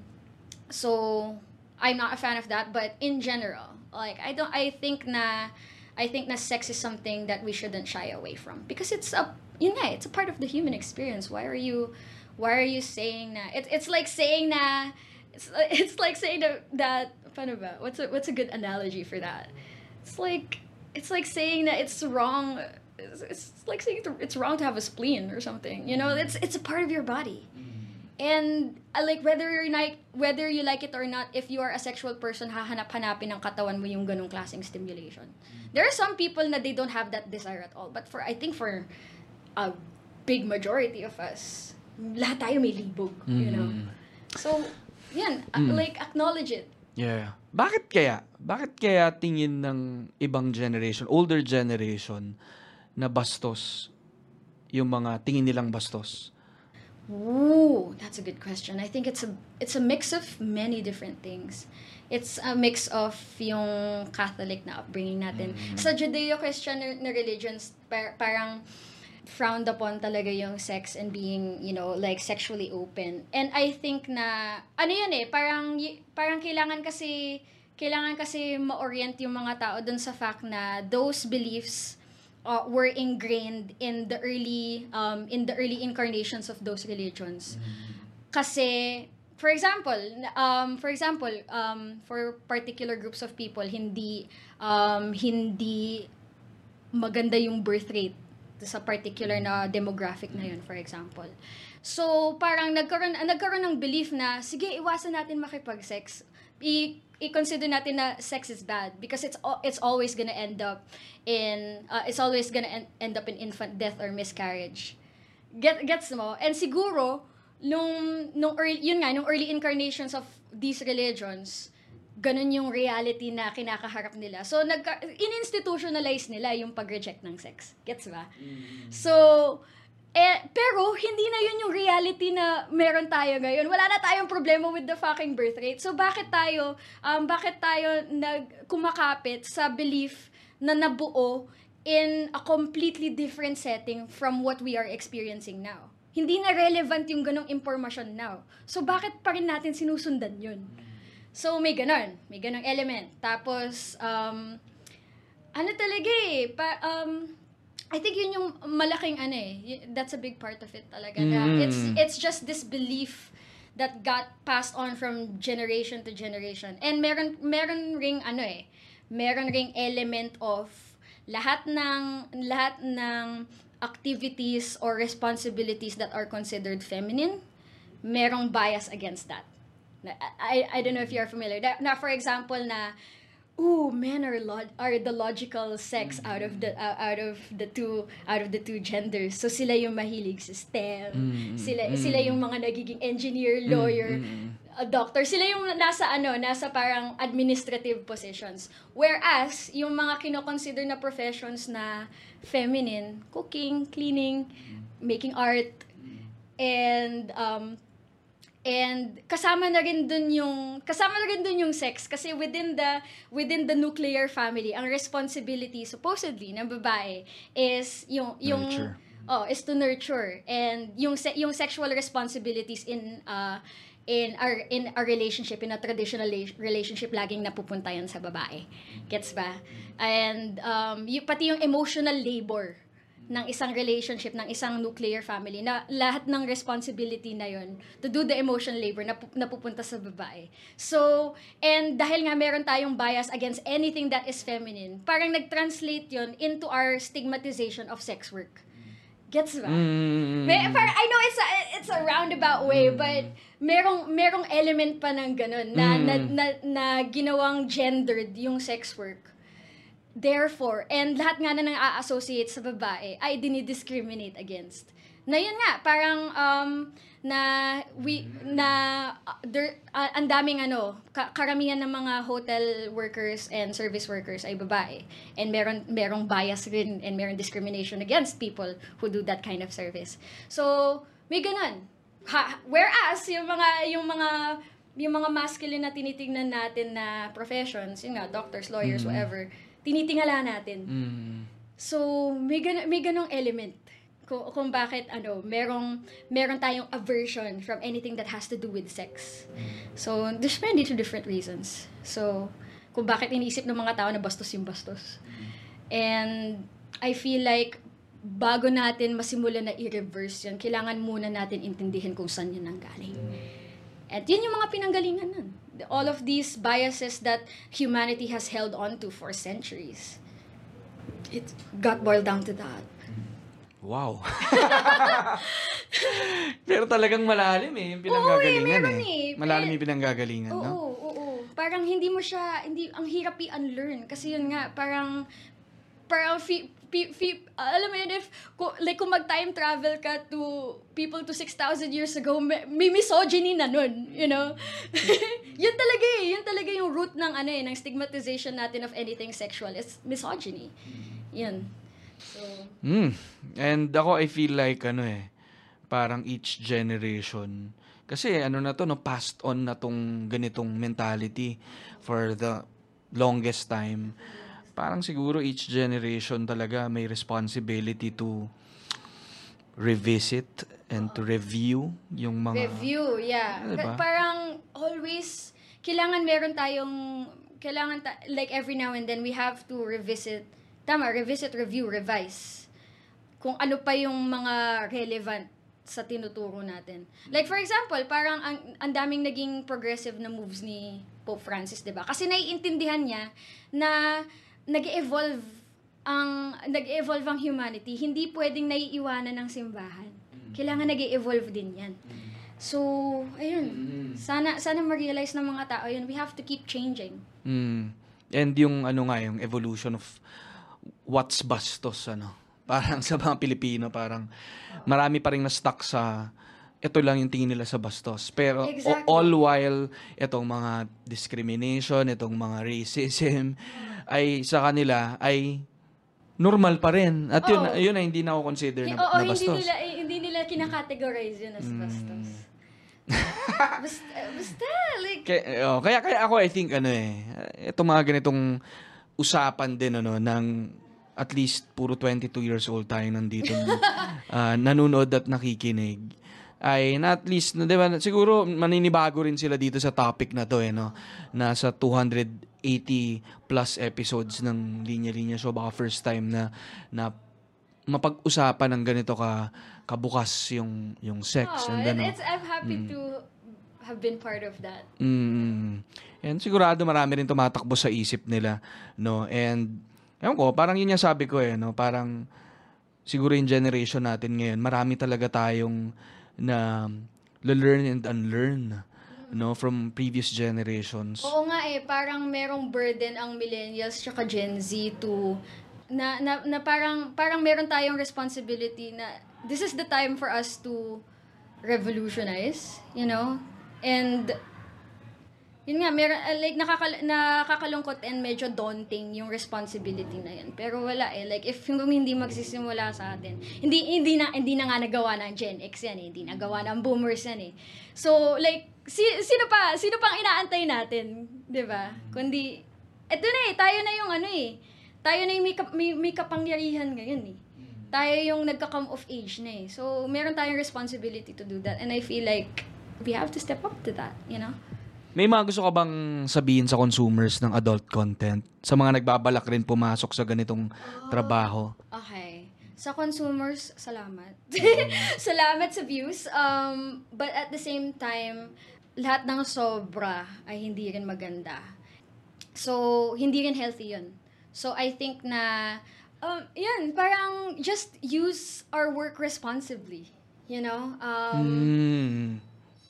S4: so I'm not a fan of that, but in general, like I don't I think na I think na sex is something that we shouldn't shy away from because it's a yun nga, it's a part of the human experience. Why are you why are you saying na it's it's like saying na it's it's like saying that that paano ba? What's a what's a good analogy for that? It's like it's like saying that it's wrong. It's, it's like saying it's wrong to have a spleen or something. You know, it's it's a part of your body. And uh, like whether you're like whether you like it or not, if you are a sexual person, hahanap-hanapin ng katawan mo yung ganong klaseng stimulation. There are some people na they don't have that desire at all. But for I think for a big majority of us, lahat tayo may libog, you know. So, yan, a- like acknowledge it.
S3: Yeah. Bakit kaya? Bakit kaya tingin ng ibang generation, older generation, na bastos yung mga tingin nilang bastos?
S4: Ooh, that's a good question. I think it's a it's a mix of many different things. It's a mix of yung Catholic na upbringing natin. Sa Judeo-Christian na religions, par- parang frowned upon talaga yung sex and being, you know, like sexually open. And I think na, ano yun eh, parang, y- parang kailangan kasi, kailangan kasi ma-orient yung mga tao dun sa fact na those beliefs uh, were ingrained in the early um, in the early incarnations of those religions. Kasi for example, um, for example, um, for particular groups of people, hindi um, hindi maganda yung birth rate sa particular na demographic na yun, for example. So, parang nagkaroon, nagkaroon ng belief na, sige, iwasan natin makipag-sex. I, i-consider natin na sex is bad because it's it's always gonna end up in uh, it's always gonna end, end up in infant death or miscarriage. Get gets mo? And siguro nung nung early, yun nga nung early incarnations of these religions, ganun yung reality na kinakaharap nila. So nagka in-institutionalize nila yung pag-reject ng sex. Gets ba? So eh, pero hindi na yun yung reality na meron tayo ngayon. Wala na tayong problema with the fucking birth rate. So bakit tayo um bakit tayo nag kumakapit sa belief na nabuo in a completely different setting from what we are experiencing now? Hindi na relevant yung ganong impormasyon now. So bakit pa rin natin sinusundan yun? So may ganon, may ganong element. Tapos um ano talaga eh, pa, um, I think yun yung malaking ano eh. That's a big part of it talaga. Na
S3: Mm.
S4: it's, it's just this belief that got passed on from generation to generation. And meron, meron ring ano eh, meron ring element of lahat ng, lahat ng activities or responsibilities that are considered feminine, merong bias against that. I, I don't know if you're familiar. Na, na for example na, ooh, men are log- are the logical sex out of the uh, out of the two out of the two genders. So sila yung mahilig sa STEM. Sila sila yung mga nagiging engineer, lawyer, a doctor. Sila yung nasa ano, nasa parang administrative positions. Whereas yung mga kino-consider na professions na feminine, cooking, cleaning, making art, and um, And kasama na rin dun yung kasama na rin dun yung sex kasi within the within the nuclear family ang responsibility supposedly ng babae is yung yung
S3: Nurture.
S4: oh is to nurture. And yung se- yung sexual responsibilities in uh in our in a relationship in a traditional la- relationship laging napupunta yan sa babae. Gets ba? And um y- pati yung emotional labor ng isang relationship ng isang nuclear family na lahat ng responsibility na yon to do the emotional labor na napupunta sa babae so and dahil nga meron tayong bias against anything that is feminine parang nag-translate yon into our stigmatization of sex work gets ba
S3: Mm.
S4: may, parang, I know it's a, it's a roundabout way, but merong, merong element pa ng ganun na,
S3: Mm.
S4: na, na, na ginawang gendered yung sex work. Therefore, and lahat nga na nang a-associate sa babae ay dinidiscriminate against. Na yun nga, parang um, na we na uh, there uh, ang daming ano ka- karamihan ng mga hotel workers and service workers ay babae. And meron merong bias rin and meron discrimination against people who do that kind of service. So may ganun. Ha, whereas yung mga yung mga yung mga masculine na tinitingnan natin na professions yun nga doctors lawyers whatever tinitingala natin
S3: Mm.
S4: So, may, gan- may ganong element kung, kung bakit ano, merong meron tayong aversion from anything that has to do with sex. So, there's many two different reasons. So, kung bakit iniisip ng mga tao na bastos yung bastos. And I feel like bago natin masimulan na i-reverse yan, kailangan muna natin intindihin kung saan yun nanggaling. At yun yung mga pinanggalingan nun. All of these biases that humanity has held on to for centuries. It got boiled down to that.
S3: Wow. Pero talagang malalim eh, yung pinanggagalingan
S4: meron
S3: eh.
S4: eh.
S3: Malalim
S4: Eh,
S3: yung pinanggagalingan,
S4: Oo,
S3: no?
S4: oo, oo. Parang hindi mo siya, hindi, ang hirap i-unlearn. Kasi yun nga, parang, parang, fi, fi, fi, alam mo yun, if, like, kung mag-time travel ka to people to 6,000 years ago, may, may misogyny na nun, you know? yun talaga eh, yun talaga yung root ng, ano eh, ng stigmatization natin of anything sexual is misogyny. Yun. So,
S3: Mm. And ako, I feel like, ano eh, parang each generation, kasi ano na to, no, passed on na tong ganitong mentality for the longest time. Parang siguro each generation talaga may responsibility to revisit and to review yung mga...
S4: Review, yeah.
S3: Ano ba?
S4: Ka- Parang always, kailangan meron tayong, kailangan, ta- like every now and then, we have to revisit, tama, revisit, review, revise. Kung ano pa yung mga relevant sa tinuturo natin. Like for example, parang ang, ang daming naging progressive na moves ni Pope Francis, 'di ba? Kasi naiintindihan niya na nag-evolve ang nag-evolve ang humanity, hindi pwedeng naiiwanan ng simbahan. Kailangan nag-evolve din 'yan. So, ayun. Sana sana ma-realize ng mga tao yun. We have to keep changing.
S3: Mm. And yung ano nga, yung evolution of what's bastos, ano. Parang sa mga Pilipino, parang marami pa rin na-stuck sa ito lang yung tingin nila sa bastos. Pero o-
S4: Exactly.
S3: all while, itong mga discrimination, itong mga racism, ay sa kanila, ay normal pa rin. At yun,
S4: Oo.
S3: yun ay hindi na ako consider na,
S4: Oo,
S3: na
S4: hindi
S3: bastos.
S4: nila eh, hindi nila kinakategorize yun as bastos. basta, basta, like,
S3: Kaya, oh, kaya, kaya ako, I think, ano eh, itong mga ganitong usapan din, ano, ng at least puro 22 years old tayo nandito uh, nanonood at nakikinig ay na at least no, 'di ba siguro maninibago rin sila dito sa topic na to eh no nasa 280 plus episodes ng linya-linya show baka first time na na mapag-usapan ng ganito ka kabukas yung yung sex
S4: oh,
S3: and ano
S4: it's, I'm happy to have been part of that.
S3: Mm. And sigurado marami rin tumatakbo sa isip nila, no? And ewan ko, parang yun yung sabi ko eh, no? Parang siguro yung generation natin ngayon, marami talaga tayong na learn and unlearn, no? From previous generations.
S4: Oo nga eh, parang merong burden ang millennials tsaka Gen Z to na, na, na parang parang meron tayong responsibility na this is the time for us to revolutionize, you know? And yun nga, meron, uh, like, nakakal- nakakalungkot and medyo daunting yung responsibility na yun. Pero wala eh. Like, if kung hindi magsisimula sa atin, hindi, hindi, na, hindi na nga nagawa ng Gen X yan eh. Hindi nagawa ng boomers yan eh. So, like, si, sino pa? Sino pang inaantay natin? ba? Kundi, eto na eh. Tayo na yung ano eh. Tayo na yung may, kap- may, may kapangyarihan ngayon eh. Tayo yung nagka-come of age na eh. So, meron tayong responsibility to do that. And I feel like, we have to step up to that, you know?
S3: May mga gusto ka bang sabihin sa consumers ng adult content? Sa mga nagbabalak rin pumasok sa ganitong trabaho?
S4: Okay. Sa consumers, salamat. salamat sa views. Um, but at the same time, lahat ng sobra ay hindi rin maganda. So, hindi rin healthy yun. So, I think na, um, yan, parang just use our work responsibly. You know? Um,
S3: Mm.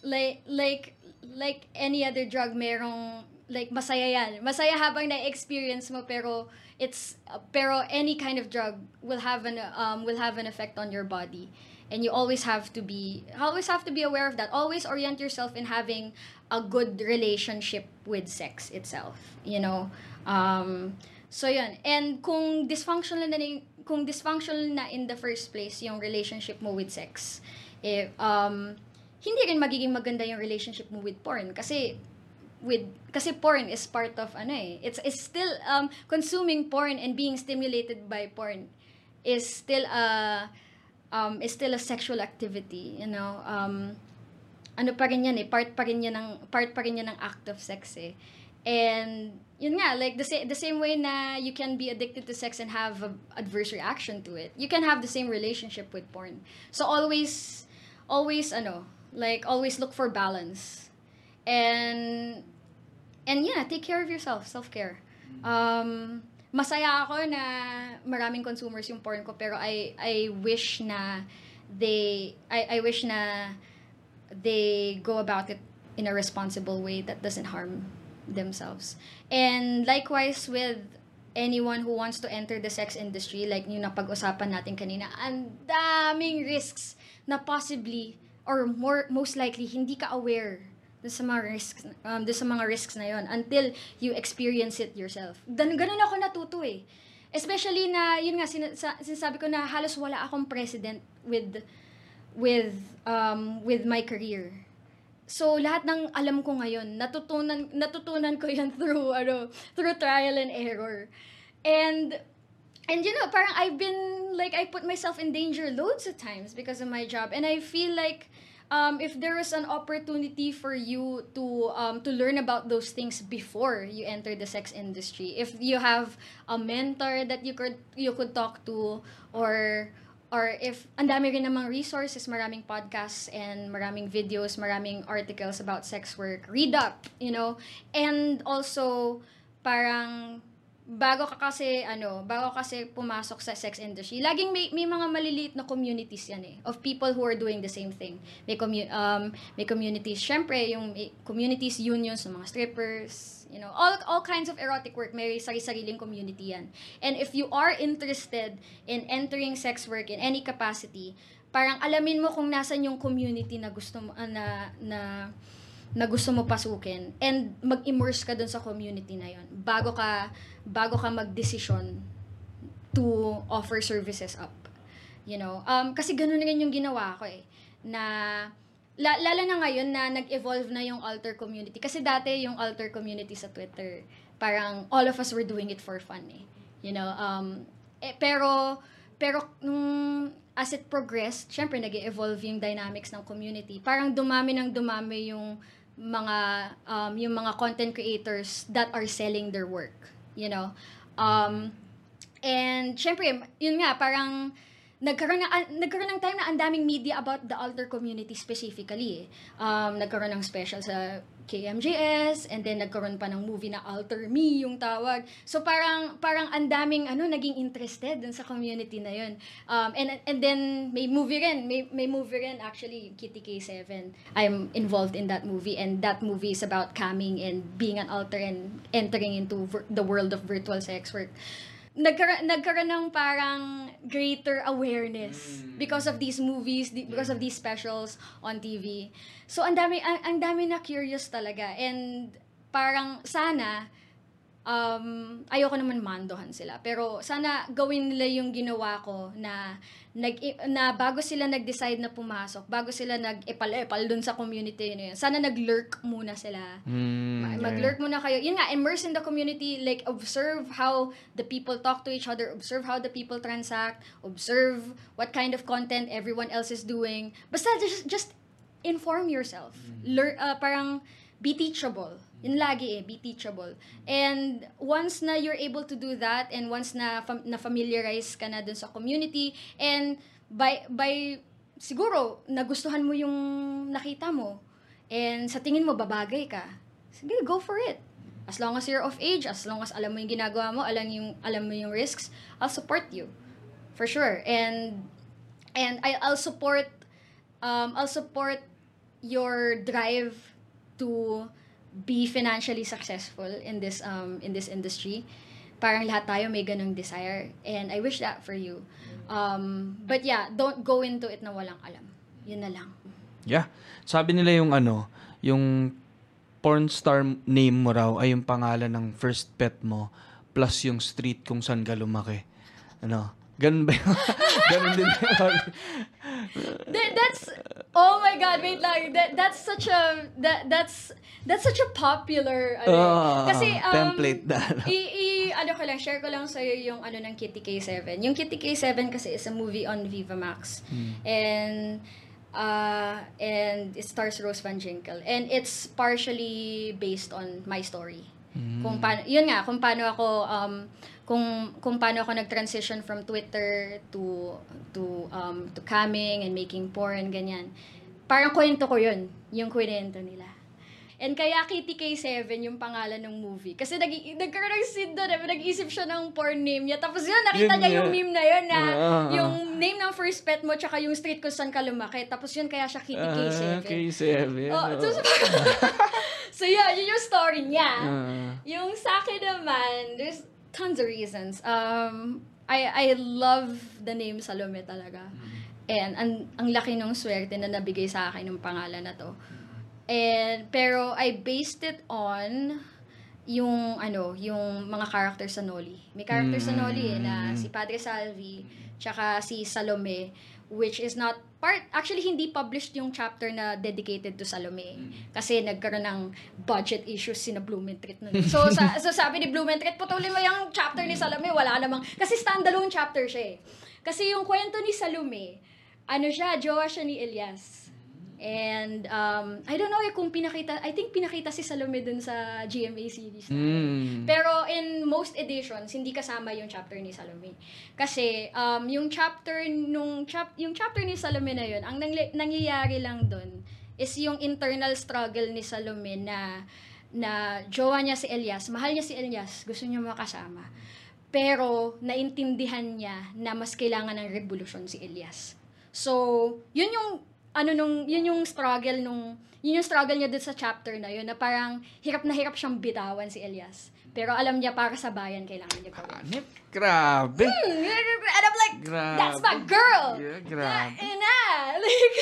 S4: like like like any other drug merong like masaya yan. Masaya habang na-experience mo pero it's pero any kind of drug will have an um will have an effect on your body. And you always have to be always have to be aware of that. Always orient yourself in having a good relationship with sex itself you know? Um so yun. And kung dysfunctional na kung dysfunctional na in the first place yung relationship mo with sex if um hindi rin magiging maganda yung relationship mo with porn. Kasi with kasi porn is part of ano eh. It's it's still um consuming porn and being stimulated by porn is still a um is still a sexual activity you know? Um ano pa rin yan eh part pa rin yan ng part pa rin yan ng act of sex eh. And yun nga like the same the same way na you can be addicted to sex and have a adverse reaction to it you can have the same relationship with porn. So always always ano like always look for balance. And and yeah take care of yourself self-care. Um masaya ako na maraming consumers yung porn ko pero I I wish na they I I wish na they go about it in a responsible way that doesn't harm themselves. And likewise with anyone who wants to enter the sex industry like yung napag-usapan natin kanina ang daming risks na possibly or more most likely hindi ka aware dun sa mga risks um, dun sa mga risks na yon until you experience it yourself. Dan ganun ako natuto eh. Especially na yun nga sin- sa- sinasabi ko na halos wala akong president with with um with my career. So lahat ng alam ko ngayon, natutunan natutunan ko 'yan through ano, through trial and error. And and you know, parang I've been like I put myself in danger loads of times because of my job and I feel like um, if there is an opportunity for you to um, to learn about those things before you enter the sex industry if you have a mentor that you could you could talk to or or if ang dami rin namang resources, maraming podcasts and maraming videos, maraming articles about sex work, read up, you know. And also parang bago ka kasi ano, bago kasi pumasok sa sex industry, laging may may mga maliliit na communities yan eh of people who are doing the same thing. May commu- um may communities, syempre yung communities unions ng mga strippers, you know, all all kinds of erotic work, may sari-sariling community yan. And if you are interested in entering sex work in any capacity, parang alamin mo kung nasan yung community na gusto mo ah, na na na gusto mo pasukin and mag-immerse ka dun sa community na yon bago ka bago ka magdesisyon to offer services up you know? Um kasi ganun rin yung ginawa ko eh na la, lalo na ngayon na nag-evolve na yung alter community. Kasi dati yung alter community sa Twitter parang all of us were doing it for fun eh you know? Um eh, pero pero nung as it progressed, syempre nag evolve yung dynamics ng community. Parang dumami ng dumami yung mga um, yung mga content creators that are selling their work, you know. Um, and syempre, yun nga parang nagkaroon ng ah, nagkaroon ng time na ang daming media about the alter community specifically. Eh. Um, nagkaroon ng special sa KMJS and then nagkaroon pa ng movie na Alter Me yung tawag. So parang parang ang daming ano naging interested dun sa community na yun. Um, and and then may movie rin, may may movie rin actually Kitty K7. I'm involved in that movie and that movie is about camming and being an alter and entering into vir- the world of virtual sex work nagkaroon, nagkaroon ng parang greater awareness because of these movies, because of these specials on TV. So, ang dami, ang, ang dami na curious talaga. And parang sana, um, ayoko naman mandohan sila. Pero sana gawin nila yung ginawa ko na, nag, na bago sila nag-decide na pumasok, bago sila nag-epal-epal dun sa community na yun, sana nag-lurk muna sila.
S3: Mm,
S4: Ma- Mag-lurk muna kayo. Yun nga, immerse in the community, like observe how the people talk to each other, observe how the people transact, observe what kind of content everyone else is doing. Basta just, just inform yourself. Learn, uh, parang be teachable. Yun lagi eh, be teachable. And once na you're able to do that and once na fam- na familiarize ka na dun sa community and by by siguro nagustuhan mo yung nakita mo and sa tingin mo babagay ka. Sige, go for it. As long as you're of age, as long as alam mo yung ginagawa mo, alam yung alam mo yung risks, I'll support you. For sure. And and I I'll support um I'll support your drive to be financially successful in this um in this industry. Parang lahat tayo may ganung desire and I wish that for you. Um but yeah, don't go into it na walang alam. Yun na lang.
S3: Yeah. Sabi nila yung ano, yung porn star name mo raw ay yung pangalan ng first pet mo plus yung street kung saan ka lumaki. Ano? Ganun ba yun? Ganun din yun.
S4: That, that's oh my god wait lang that that's such a that that's that's such a popular ano.
S3: Ah,
S4: kasi um,
S3: template na, ano.
S4: i, i ano ko lang share ko lang sa yung ano ng Kitty K7 yung Kitty K7 kasi is a movie on Viva Max and uh and it stars Rose Van Ginkel and it's partially based on my story kung paano yun nga kung paano ako um kung kung paano ako nag-transition from Twitter to to um to camming and making porn ganyan parang kwento ko yun yung kwento nila And kaya Kitty K7 yung pangalan ng movie. Kasi nag nagkaroon ng scene doon, eh, nag-isip siya ng porn name niya. Tapos yun,
S3: Yun
S4: nakita niya
S3: nga.
S4: yung meme na yun na
S3: Ah.
S4: yung name ng first pet mo tsaka yung street kung saan ka lumaki. Tapos yun, kaya siya Kitty K7.
S3: Ah, K7.
S4: Oh,
S3: oh.
S4: so, so yeah, yun yung story niya.
S3: Ah.
S4: Yung sa akin naman, there's tons of reasons. Um, I I love the name Salome talaga. And ang, ang laki ng swerte na nabigay sa akin ng pangalan na to. And, pero I based it on yung ano, yung mga characters sa Noli. May characters sa Noli eh, na si Padre Salvi, tsaka si Salome, which is not part, actually hindi published yung chapter na dedicated to Salome. Kasi nagkaroon ng budget issues si na Blumentritt nun. So, sa, so sabi ni Blumentritt, putulin mo yung chapter ni Salome, wala namang, kasi standalone chapter siya eh. Kasi yung kwento ni Salome, ano siya, jowa siya ni Elias. And um, I don't know eh kung pinakita, I think pinakita si Salome dun sa GMA series.
S3: Mm.
S4: Pero in most editions, hindi kasama yung chapter ni Salome. Kasi um, yung chapter nung chap, yung chapter ni Salome na yun, ang nangli- nangyayari lang dun is yung internal struggle ni Salome na na jowa niya si Elias, mahal niya si Elias, gusto niya makasama. Pero naintindihan niya na mas kailangan ng revolusyon si Elias. So, yun yung ano nung yun yung struggle nung yun yung struggle niya dun sa chapter na yun na parang hirap na hirap siyang bitawan si Elias. Pero alam niya para sa bayan kailangan niya gawin.
S3: Anip, grabe.
S4: Hmm, And I'm like,
S3: Grabe.
S4: that's my girl!
S3: Yeah, grabe.
S4: Na, na, like,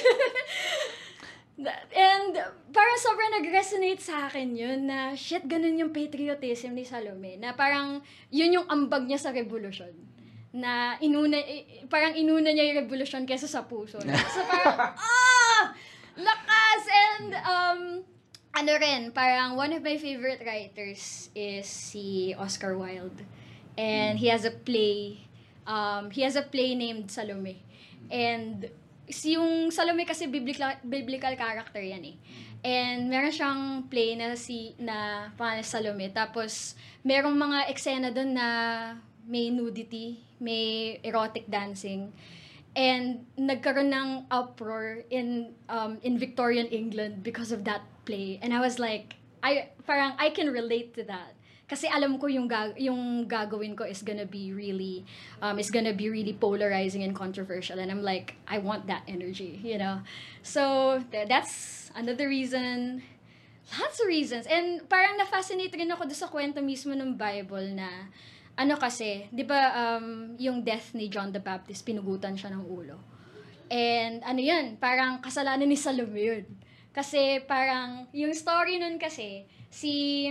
S4: and parang sobrang nag-resonate sa akin yun na shit, ganun yung patriotism ni Salome. Na parang yun yung ambag niya sa revolusyon. Na inuna, parang inuna niya yung revolusyon kesa sa puso. So parang, ah! Lakas! And, um, ano rin, parang one of my favorite writers is si Oscar Wilde. And he has a play, um, he has a play named Salome. And si yung Salome kasi biblical, biblical character yan eh. And meron siyang play na si na pangalan Salome. Tapos merong mga eksena doon na may nudity, may erotic dancing. And nagkaroon ng uproar in um, in Victorian England because of that play. And I was like, I parang I can relate to that. Kasi alam ko yung gag yung gagawin ko is gonna be really um is gonna be really polarizing and controversial and I'm like I want that energy, you know. So th- that's another reason lots of reasons. And parang na-fascinate rin ako sa kwento mismo ng Bible na ano kasi, 'di ba um yung death ni John the Baptist pinugutan siya ng ulo. And ano 'yun, parang kasalanan ni Salome 'yun. Kasi parang yung story nun kasi si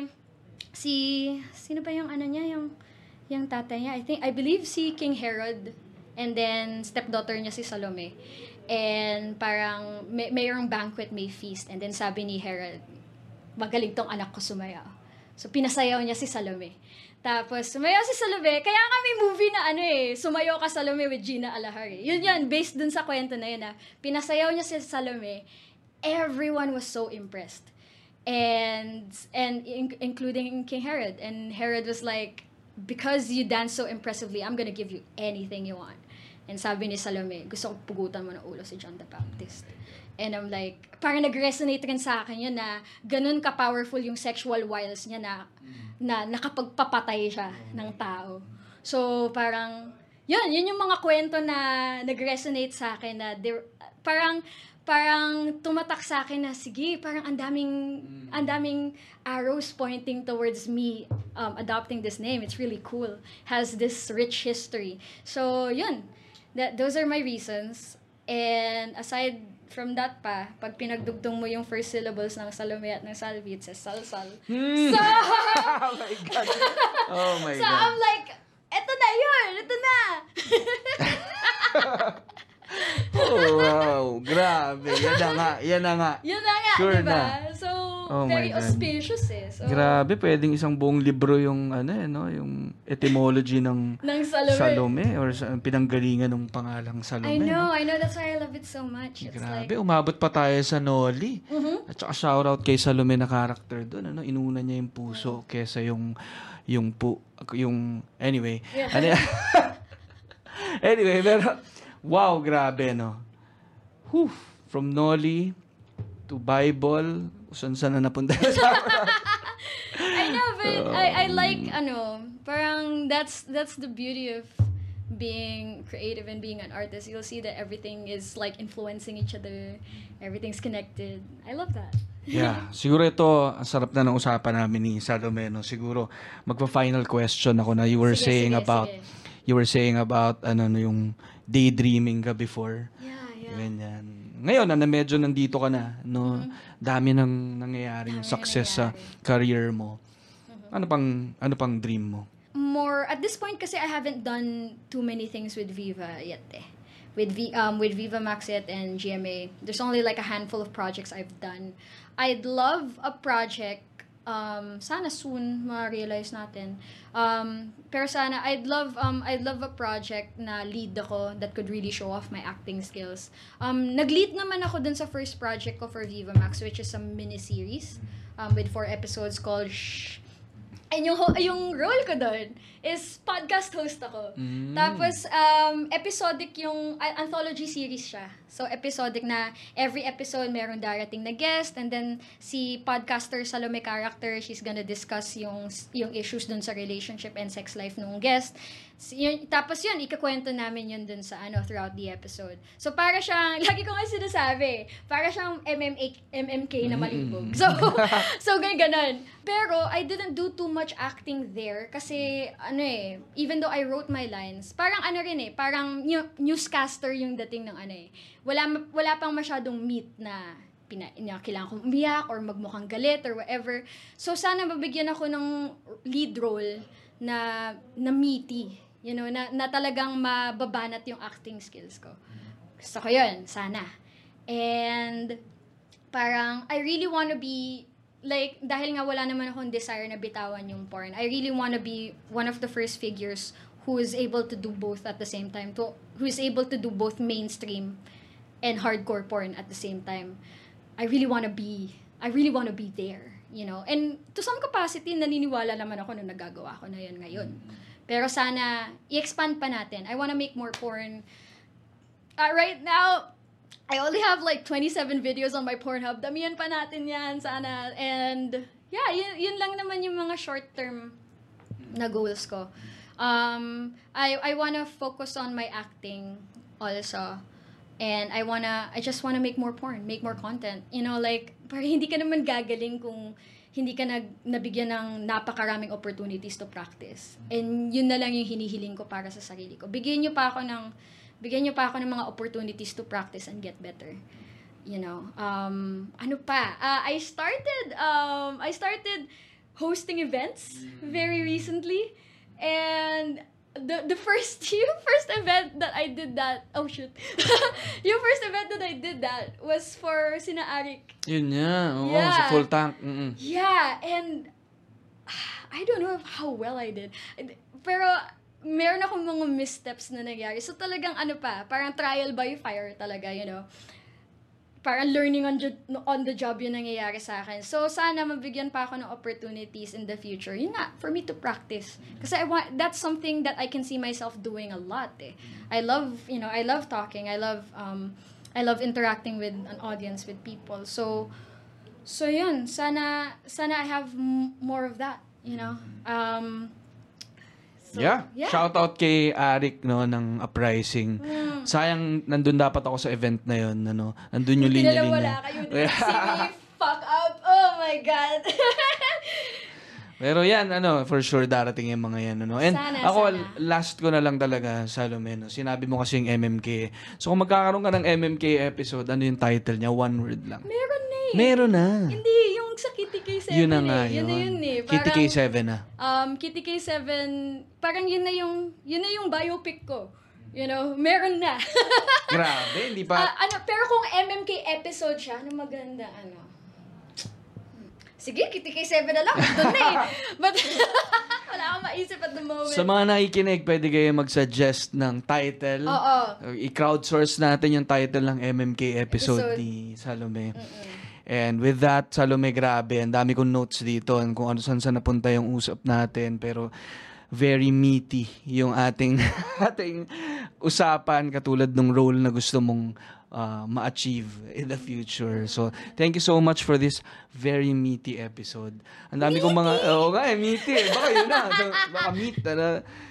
S4: si sino ba yung ano niya yung yung tatay niya? I think I believe si King Herod and then stepdaughter niya si Salome. And parang may mayroong banquet may feast. And then sabi ni Herod magaling tong anak ko sumayaw so pinasayaw niya si Salome tapos sumayaw si Salome kaya nga may movie na ano eh sumayaw ka Salome with Gina Alahari yun yun based dun sa kwento na yun na pinasayaw niya si Salome everyone was so impressed. And and in, including King Herod. And Herod was like, because you dance so impressively, I'm gonna give you anything you want. And sabi ni Salome, gusto ko pugutan mo ng ulo si John the Baptist. And I'm like, parang nag-resonate rin sa akin yun na ganun ka-powerful yung sexual wiles niya na, na nakapagpapatay siya ng tao. So, parang, yun, yun yung mga kwento na nag-resonate sa akin na there- parang, parang tumatak sa akin na, sige, parang ang daming, ang daming arrows pointing towards me um, adopting this name. It's really cool. Has this rich history. So, yun. That, those are my reasons. And aside from that pa, pag pinagdugtong mo yung first syllables ng Salome at ng Salvi, it says salsal. So,
S3: oh my God. Oh my
S4: so
S3: God.
S4: I'm like, eto na yun, eto na.
S3: Oh, wow. Grabe. Yan na nga. Yan na nga.
S4: yun na nga,
S3: Sure
S4: diba?
S3: na.
S4: So,
S3: Oh my
S4: very
S3: God.
S4: auspicious eh. So,
S3: Grabe, pwedeng isang buong libro yung ano eh, no, yung etymology ng
S4: ng Salome.
S3: Salome or sa pinanggalingan ng pangalang Salome.
S4: I know,
S3: no?
S4: I know. That's why I love it so much. It's
S3: Grabe,
S4: like,
S3: umabot pa tayo sa Noli.
S4: Mhm.
S3: At saka shoutout kay Salome na character doon, ano, inuna niya yung puso kesa yung yung pu yung anyway.
S4: Yeah.
S3: Ano anyway, pero wow, grabe no. Whew, from Noli to Bible, saan saan na napunta sa
S4: I know, but. I, I like, ano, parang that's, that's the beauty of being creative and being an artist. You'll see that everything is like influencing each other. Everything's connected. I love that.
S3: Yeah, siguro ito, ang sarap na ng usapan namin ni Salome, no? Siguro, magpa-final question ako na you were
S4: Sige,
S3: saying
S4: sige,
S3: about,
S4: sige.
S3: you were saying about, ano, no, yung daydreaming ka before.
S4: Yeah, yeah.
S3: Ganyan. Ngayon, na medyo nandito ka na, no? Dami nang nangyayari yung
S4: Mm-hmm.
S3: Success sa career mo. Ano pang, ano pang dream mo?
S4: more at this point kasi I haven't done too many things with Viva yet eh. With V um with Viva Max yet and GMA. There's only like a handful of projects I've done. I'd love a project um sana soon ma-realize natin. Um pero sana I'd love um I'd love a project na lead ako that could really show off my acting skills. Um nag-lead naman ako dun sa first project ko for Viva Max which is a mini series um with four episodes called Shh And yung, yung role ko doon is podcast host ako.
S3: Mm.
S4: Tapos, um, episodic yung, a- anthology series siya. So, episodic na every episode meron darating na guest and then si podcaster Salome character, she's gonna discuss yung, yung issues dun sa relationship and sex life nung guest. Yun, tapos yun, ikakwento namin yun dun sa ano, throughout the episode. So, para siyang, lagi ko nga sinasabi, para siyang MMA, MMK na malibog. So, so ganyan ganon. Pero, I didn't do too much acting there kasi, ano eh, even though I wrote my lines, parang ano rin eh, parang new- newscaster yung dating ng ano eh. Wala, wala pang masyadong meat na pina, na kailangan kong umiyak or magmukhang galit or whatever. So, sana mabigyan ako ng lead role na, na meaty. You know, na, na talagang mababanat yung acting skills ko. Gusto ko yun, sana. And, parang, I really wanna be, like, dahil nga wala naman akong desire na bitawan yung porn, I really wanna be one of the first figures who is able to do both at the same time, to, who is able to do both mainstream and hardcore porn at the same time. I really wanna be, I really wanna be there, you know? And to some capacity, naniniwala naman ako nung nagagawa ko na yun ngayon. Pero sana, i-expand pa natin. I wanna make more porn. Uh, right now, I only have like 27 videos on my Pornhub. Damihan pa natin yan, sana. And, yeah, yun, yun lang naman yung mga short-term na goals ko. Um, I, I wanna focus on my acting also. And I wanna, I just wanna make more porn, make more content. You know, like, parang hindi ka naman gagaling kung hindi ka nag, nabigyan ng napakaraming opportunities to practice. And yun na lang yung hinihiling ko para sa sarili ko. Bigyan nyo pa ako ng, bigyan nyo pa ako ng mga opportunities to practice and get better. You know, um, ano pa? Uh, I started, um, I started hosting events very recently. And the the first yung first event that I did that oh shoot yung first event that I did that was for sina Arik
S3: Yun nga. Oo,
S4: Yeah.
S3: sa full tank. Mm-mm.
S4: yeah and I don't know how well I did pero meron akong mga missteps na nangyari so talagang ano pa parang trial by fire talaga you know parang learning on, the, on the job yung nangyayari sa akin. So, sana mabigyan pa ako ng opportunities in the future. Yun nga, for me to practice. Kasi I want, that's something that I can see myself doing a lot eh. I love, you know, I love talking. I love, um, I love interacting with an audience, with people. So, so yun, sana, sana I have m- more of that, you know? Um, so,
S3: yeah. Shout out kay Arik no ng Uprising.
S4: Hmm.
S3: Sayang nandun dapat ako sa event na yon ano. Nandun yung linya-linya.
S4: wala kayo me fuck up. Oh my God.
S3: Pero yan, ano, for sure darating yung mga yan, ano. And
S4: Sana,
S3: ako,
S4: sana.
S3: last ko na lang talaga, Salome, no. Sinabi mo kasi yung MMK. So, kung magkakaroon ka ng MMK episode, ano yung title niya? One word lang.
S4: Meron na eh.
S3: Meron na.
S4: Hindi, yung sa Kitty K7
S3: Yun na nga
S4: eh. Yun na yun eh.
S3: Kitty
S4: Parang,
S3: K7 na.
S4: Um, Kitty K7, parang yun na yung, yun na yung biopic ko. You know, meron na.
S3: Grabe, hindi pa.
S4: Ah, ano, pero kung MMK episode siya, ano maganda, ano? Sige, Kitty K7 na lang. Doon na eh. But, wala akong maisip at the moment.
S3: Sa mga nakikinig, pwede kayo mag-suggest ng title.
S4: Oo.
S3: I-crowdsource natin yung title ng MMK episode,
S4: Episode.
S3: ni Salome. And with that, Salome, grabe. Ang dami kong notes dito and kung ano saan saan napunta yung usap natin. Pero very meaty yung ating ating usapan katulad ng role na gusto mong uh, ma-achieve in the future. So, thank you so much for this very meaty episode. Ang dami kong mga, oo nga eh, meaty eh. Baka yun na. So, baka meet, ano,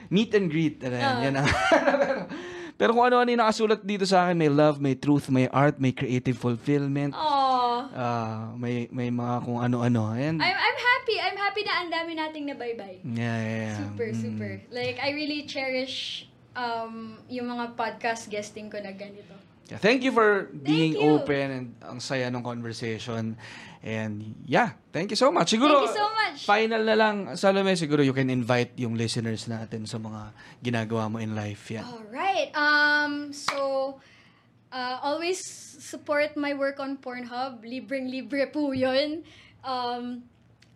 S3: meet and greet. Ano, yan, yan ang- pero, kung ano-ano yung nakasulat dito sa akin, may love, may truth, may art, may creative fulfillment,
S4: Aww.
S3: ah, may may mga kung ano-ano. And,
S4: I'm, I'm happy. I'm happy na ang dami nating nabaybay.
S3: yeah, yeah, yeah.
S4: Super,
S3: Mm.
S4: super. Like, I really cherish um, yung mga podcast guesting ko na ganito.
S3: Yeah, thank you for being
S4: you.
S3: open and ang saya ng conversation. And yeah, thank you so much. Siguro,
S4: Thank you so much.
S3: final na lang, Salome, siguro you can invite yung listeners natin sa mga ginagawa mo in life. Yeah.
S4: Alright. Um, so, uh, always support my work on Pornhub. Libreng-libre po yun. Um,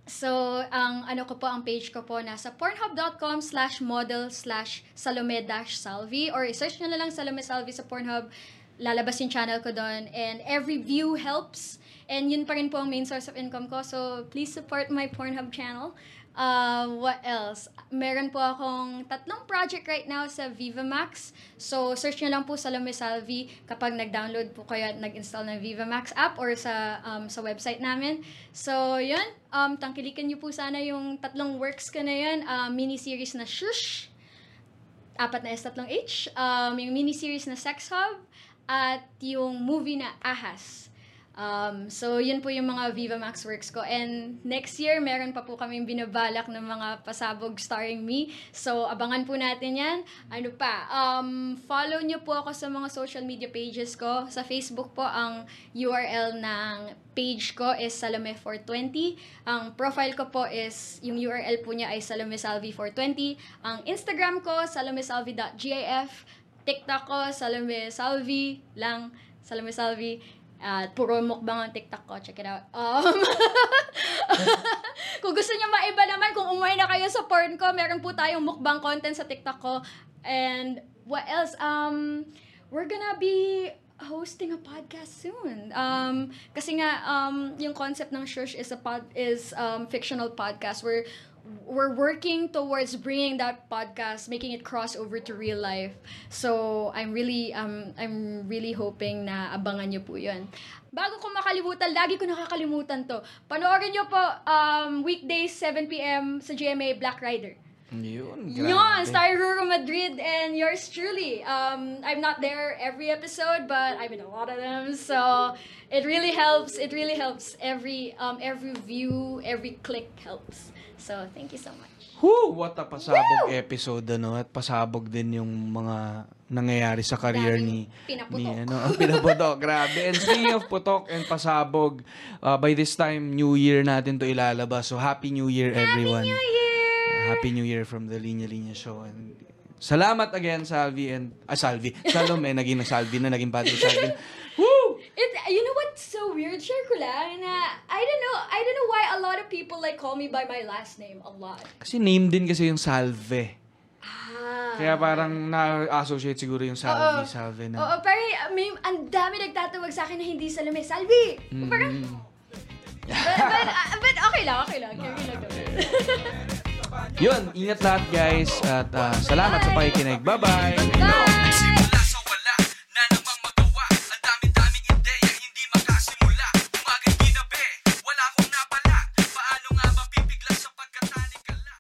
S4: so, ang ano ko po, ang page ko po, nasa pornhub.com slash model slash salome dash salvi or search nyo na lang Salome Salvi sa Pornhub. Lalabas yung channel ko doon. And every view helps. And yun pa rin po ang main source of income ko. So, please support my Pornhub channel. Uh, what else? Meron po akong tatlong project right now sa Viva Max. So, search nyo lang po Salome Salvi kapag nag-download po kayo at nag-install ng Viva Max app or sa um, sa website namin. So, yun. Um, tangkilikan nyo po sana yung tatlong works ko na yun. Uh, mini-series na Shush. Apat na S, tatlong H. Um, yung mini-series na Sex Hub. At yung movie na Ahas. Um, so, yun po yung mga Viva Max works ko. And next year, meron pa po kaming binabalak ng mga pasabog starring me. So, abangan po natin yan. Ano pa? Um, follow nyo po ako sa mga social media pages ko. Sa Facebook po, ang URL ng page ko is Salome420. Ang profile ko po is, yung URL po niya ay SalomeSalvi420. Ang Instagram ko, salomesalvi.gif. TikTok ko, Salome Salvi lang. Salome Salvi. At puro mukbang ang TikTok ko. Check it out. Um, kung gusto niyo maiba naman, kung umuwi na kayo sa porn ko, meron po tayong mukbang content sa TikTok ko. And what else? Um, we're gonna be hosting a podcast soon. Um, kasi nga, um, yung concept ng Shush is a pod, is um, fictional podcast where we're working towards bringing that podcast, making it cross over to real life. So I'm really um I'm really hoping na abangan niyo po 'yun. Bago ko makalimutan, lagi ko nakakalimutan 'to. Panoorin niyo po um weekdays 7 PM sa GMA Black Rider.
S3: Yun,
S4: Yun,
S3: grabe.
S4: starring Ruro Madrid and yours truly. Um, I'm not there every episode, but I'm in a lot of them. So it really helps. It really helps. Every um, every view, every click helps. So thank you so much.
S3: Whew, what a pasabog episode ano? At pasabog din yung mga nangyayari sa career ni
S4: pinaputok.
S3: ni ano ang pinaputok. Grabe. And speaking of putok and pasabog uh, by this time new year natin to ilalabas. So happy new year everyone.
S4: New Year!
S3: Uh, happy new year from the Linya Linya show. And salamat again Salvi and ah Salvi. Salome naging na Salvi na naging Padre Salvi Woo!
S4: It, you know what's so weird? Share ko lang na, I don't know, I don't know why a lot of people like call me by my last name a lot.
S3: kasi name din kasi yung Salve
S4: Ah.
S3: Kaya parang na-associate siguro yung Salvi,
S4: Oo.
S3: Salvi na.
S4: Oo, pero may, ang dami nagtatawag sa akin na hindi Salome. Salvi!
S3: Mm.
S4: Parang, but, but, ah, but okay lang, okay lang. Carry lang naman.
S3: Yun, ingat lahat guys at ah, salamat sa pakikinig. Bye-bye!
S4: Bye!